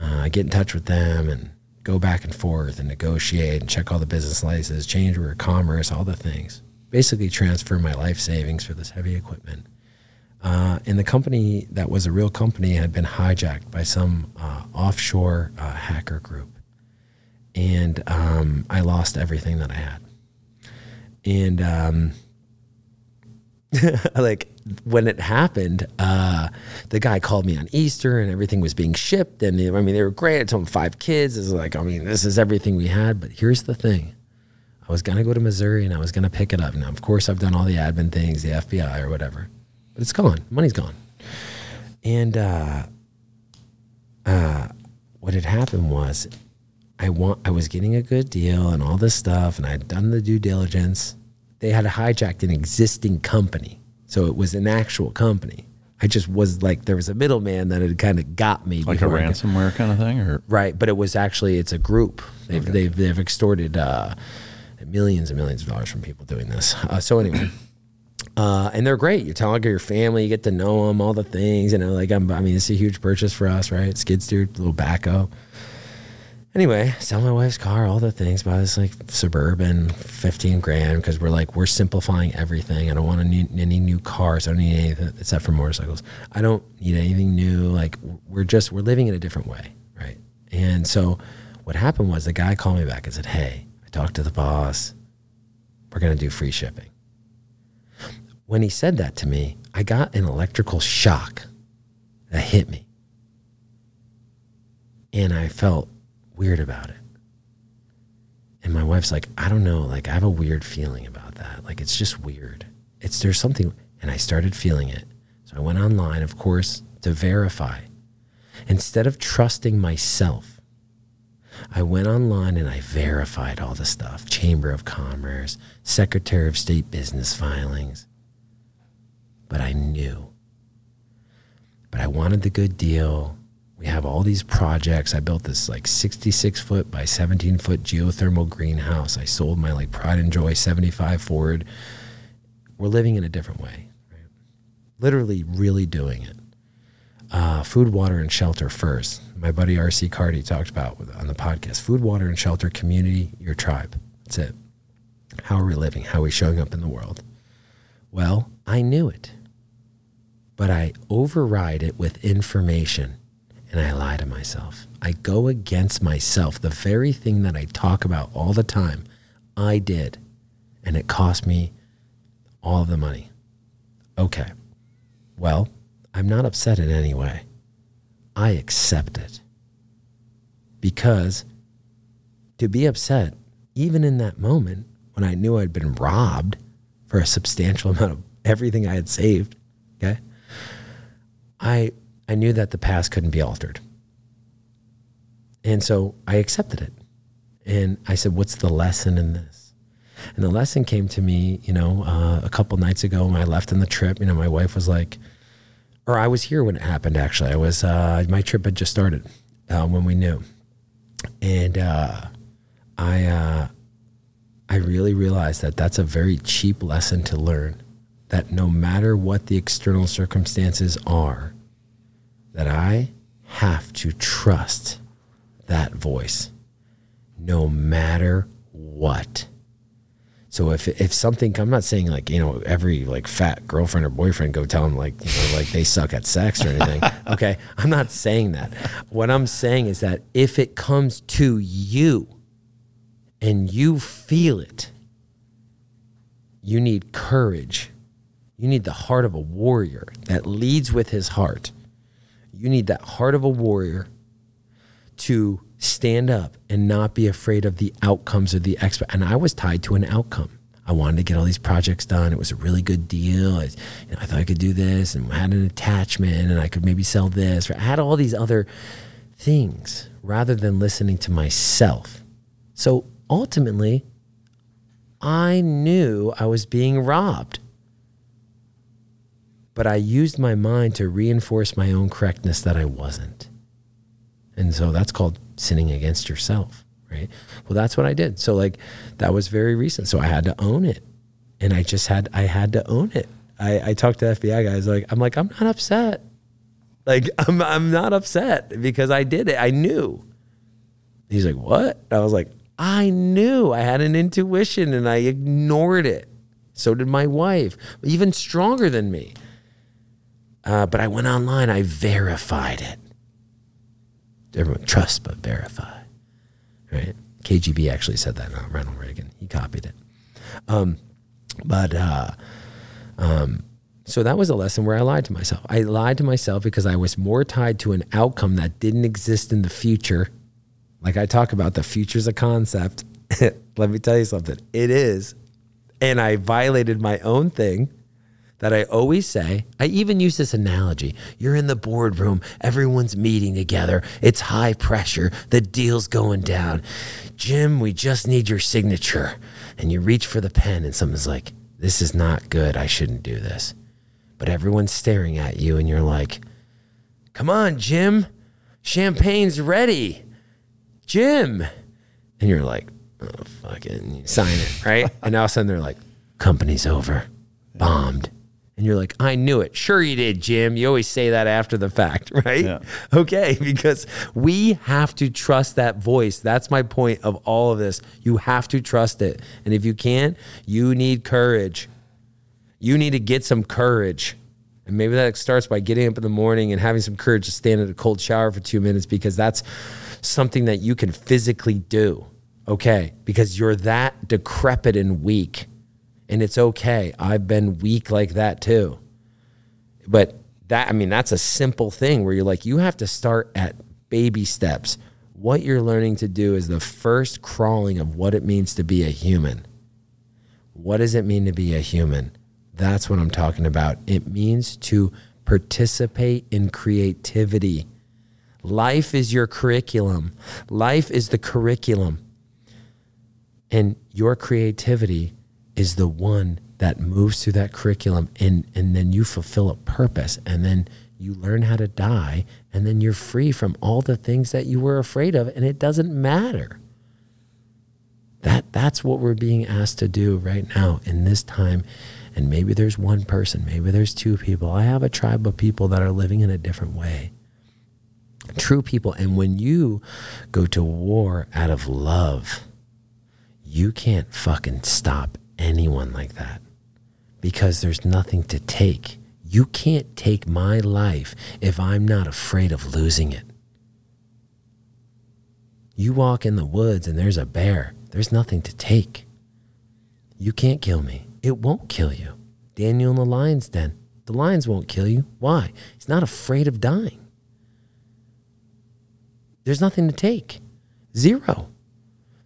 Uh, I get in touch with them and go back and forth and negotiate and check all the business licenses, change order, commerce, all the things. Basically, transfer my life savings for this heavy equipment. Uh, and the company that was a real company had been hijacked by some uh, offshore uh, hacker group. And um, I lost everything that I had. And um, like when it happened, uh, the guy called me on Easter and everything was being shipped. And I mean, they were great. I told him five kids. It's like, I mean, this is everything we had. But here's the thing I was going to go to Missouri and I was going to pick it up. Now, of course, I've done all the admin things, the FBI or whatever but it's gone. Money's gone. And uh, uh, what had happened was, I want I was getting a good deal and all this stuff, and I'd done the due diligence. They had hijacked an existing company, so it was an actual company. I just was like, there was a middleman that had kind of got me, like a ransomware kind of thing, or right. But it was actually it's a group. They've okay. they've, they've extorted uh, millions and millions of dollars from people doing this. Uh, so anyway. Uh, and they're great. You talk to your family, you get to know them, all the things. You know, like I'm, I mean, it's a huge purchase for us, right? Skid steer, little backup. Anyway, sell my wife's car, all the things. Buy this like suburban, fifteen grand, because we're like we're simplifying everything. I don't want any, any new cars. I don't need anything except for motorcycles. I don't need anything new. Like we're just we're living in a different way, right? And so, what happened was the guy called me back and said, "Hey, I talked to the boss. We're gonna do free shipping." When he said that to me, I got an electrical shock that hit me. And I felt weird about it. And my wife's like, I don't know, like I have a weird feeling about that. Like it's just weird. It's there's something and I started feeling it. So I went online, of course, to verify. Instead of trusting myself, I went online and I verified all the stuff Chamber of Commerce, Secretary of State business filings, but I knew. But I wanted the good deal. We have all these projects. I built this like 66 foot by 17 foot geothermal greenhouse. I sold my like Pride and Joy 75 Ford. We're living in a different way, right? Literally, really doing it. Uh, food, water, and shelter first. My buddy RC Carty talked about on the podcast food, water, and shelter, community, your tribe. That's it. How are we living? How are we showing up in the world? Well, I knew it but I override it with information and I lie to myself. I go against myself. The very thing that I talk about all the time, I did, and it cost me all the money. Okay, well, I'm not upset in any way. I accept it. Because to be upset, even in that moment when I knew I'd been robbed for a substantial amount of everything I had saved, okay, I I knew that the past couldn't be altered. And so I accepted it. And I said, What's the lesson in this? And the lesson came to me, you know, uh, a couple nights ago when I left on the trip. You know, my wife was like, or I was here when it happened, actually. I was, uh, my trip had just started uh, when we knew. And uh, I, uh, I really realized that that's a very cheap lesson to learn that no matter what the external circumstances are, that I have to trust that voice no matter what. So if if something, I'm not saying like you know every like fat girlfriend or boyfriend go tell them like you know like they suck at sex or anything. okay, I'm not saying that. What I'm saying is that if it comes to you and you feel it, you need courage you need the heart of a warrior that leads with his heart. You need that heart of a warrior to stand up and not be afraid of the outcomes or the expert. And I was tied to an outcome. I wanted to get all these projects done. It was a really good deal. I, you know, I thought I could do this and had an attachment and I could maybe sell this. I had all these other things rather than listening to myself. So ultimately, I knew I was being robbed. But I used my mind to reinforce my own correctness that I wasn't. And so that's called sinning against yourself, right? Well, that's what I did. So like that was very recent. So I had to own it. And I just had I had to own it. I, I talked to FBI guys like I'm like, I'm not upset. Like I'm I'm not upset because I did it. I knew. He's like, What? I was like, I knew. I had an intuition and I ignored it. So did my wife, even stronger than me. Uh, but I went online, I verified it. Everyone trust but verify, right? KGB actually said that, not Ronald Reagan. He copied it. Um, but uh, um, so that was a lesson where I lied to myself. I lied to myself because I was more tied to an outcome that didn't exist in the future. Like I talk about, the future's a concept. Let me tell you something. It is. And I violated my own thing that I always say. I even use this analogy. You're in the boardroom, everyone's meeting together. It's high pressure, the deal's going down. Jim, we just need your signature. And you reach for the pen, and someone's like, This is not good. I shouldn't do this. But everyone's staring at you, and you're like, Come on, Jim. Champagne's ready. Jim. And you're like, Oh, fucking, sign it, right? and all of a sudden they're like, Company's over, bombed. And you're like, I knew it. Sure, you did, Jim. You always say that after the fact, right? Yeah. Okay, because we have to trust that voice. That's my point of all of this. You have to trust it. And if you can't, you need courage. You need to get some courage. And maybe that starts by getting up in the morning and having some courage to stand in a cold shower for two minutes because that's something that you can physically do. Okay, because you're that decrepit and weak and it's okay. I've been weak like that too. But that, I mean, that's a simple thing where you're like, you have to start at baby steps. What you're learning to do is the first crawling of what it means to be a human. What does it mean to be a human? That's what I'm talking about. It means to participate in creativity. Life is your curriculum, life is the curriculum. And your creativity is the one that moves through that curriculum and and then you fulfill a purpose and then you learn how to die and then you're free from all the things that you were afraid of and it doesn't matter. That that's what we're being asked to do right now in this time. And maybe there's one person maybe there's two people. I have a tribe of people that are living in a different way. True people. And when you go to war out of love you can't fucking stop anyone like that because there's nothing to take. You can't take my life if I'm not afraid of losing it. You walk in the woods and there's a bear, there's nothing to take. You can't kill me. It won't kill you. Daniel the lion's den, the lions won't kill you. Why? He's not afraid of dying. There's nothing to take. Zero.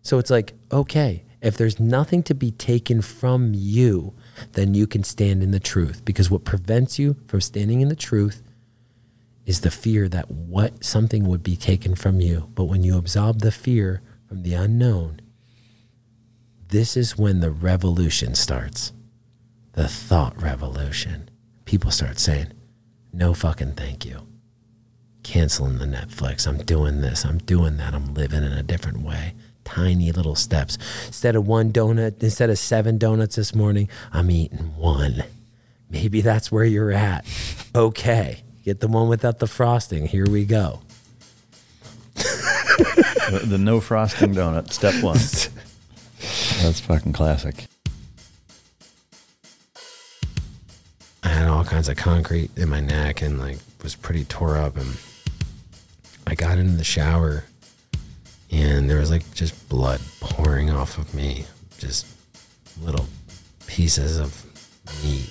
So it's like, okay, if there's nothing to be taken from you, then you can stand in the truth. Because what prevents you from standing in the truth is the fear that what something would be taken from you. But when you absolve the fear from the unknown, this is when the revolution starts. The thought revolution. People start saying, no fucking thank you. Canceling the Netflix. I'm doing this. I'm doing that. I'm living in a different way tiny little steps. Instead of one donut, instead of seven donuts this morning, I'm eating one. Maybe that's where you're at. Okay, get the one without the frosting. Here we go. the, the no frosting donut, step one. That's fucking classic. I had all kinds of concrete in my neck and like was pretty tore up and I got into the shower and there was like just blood pouring off of me, just little pieces of meat.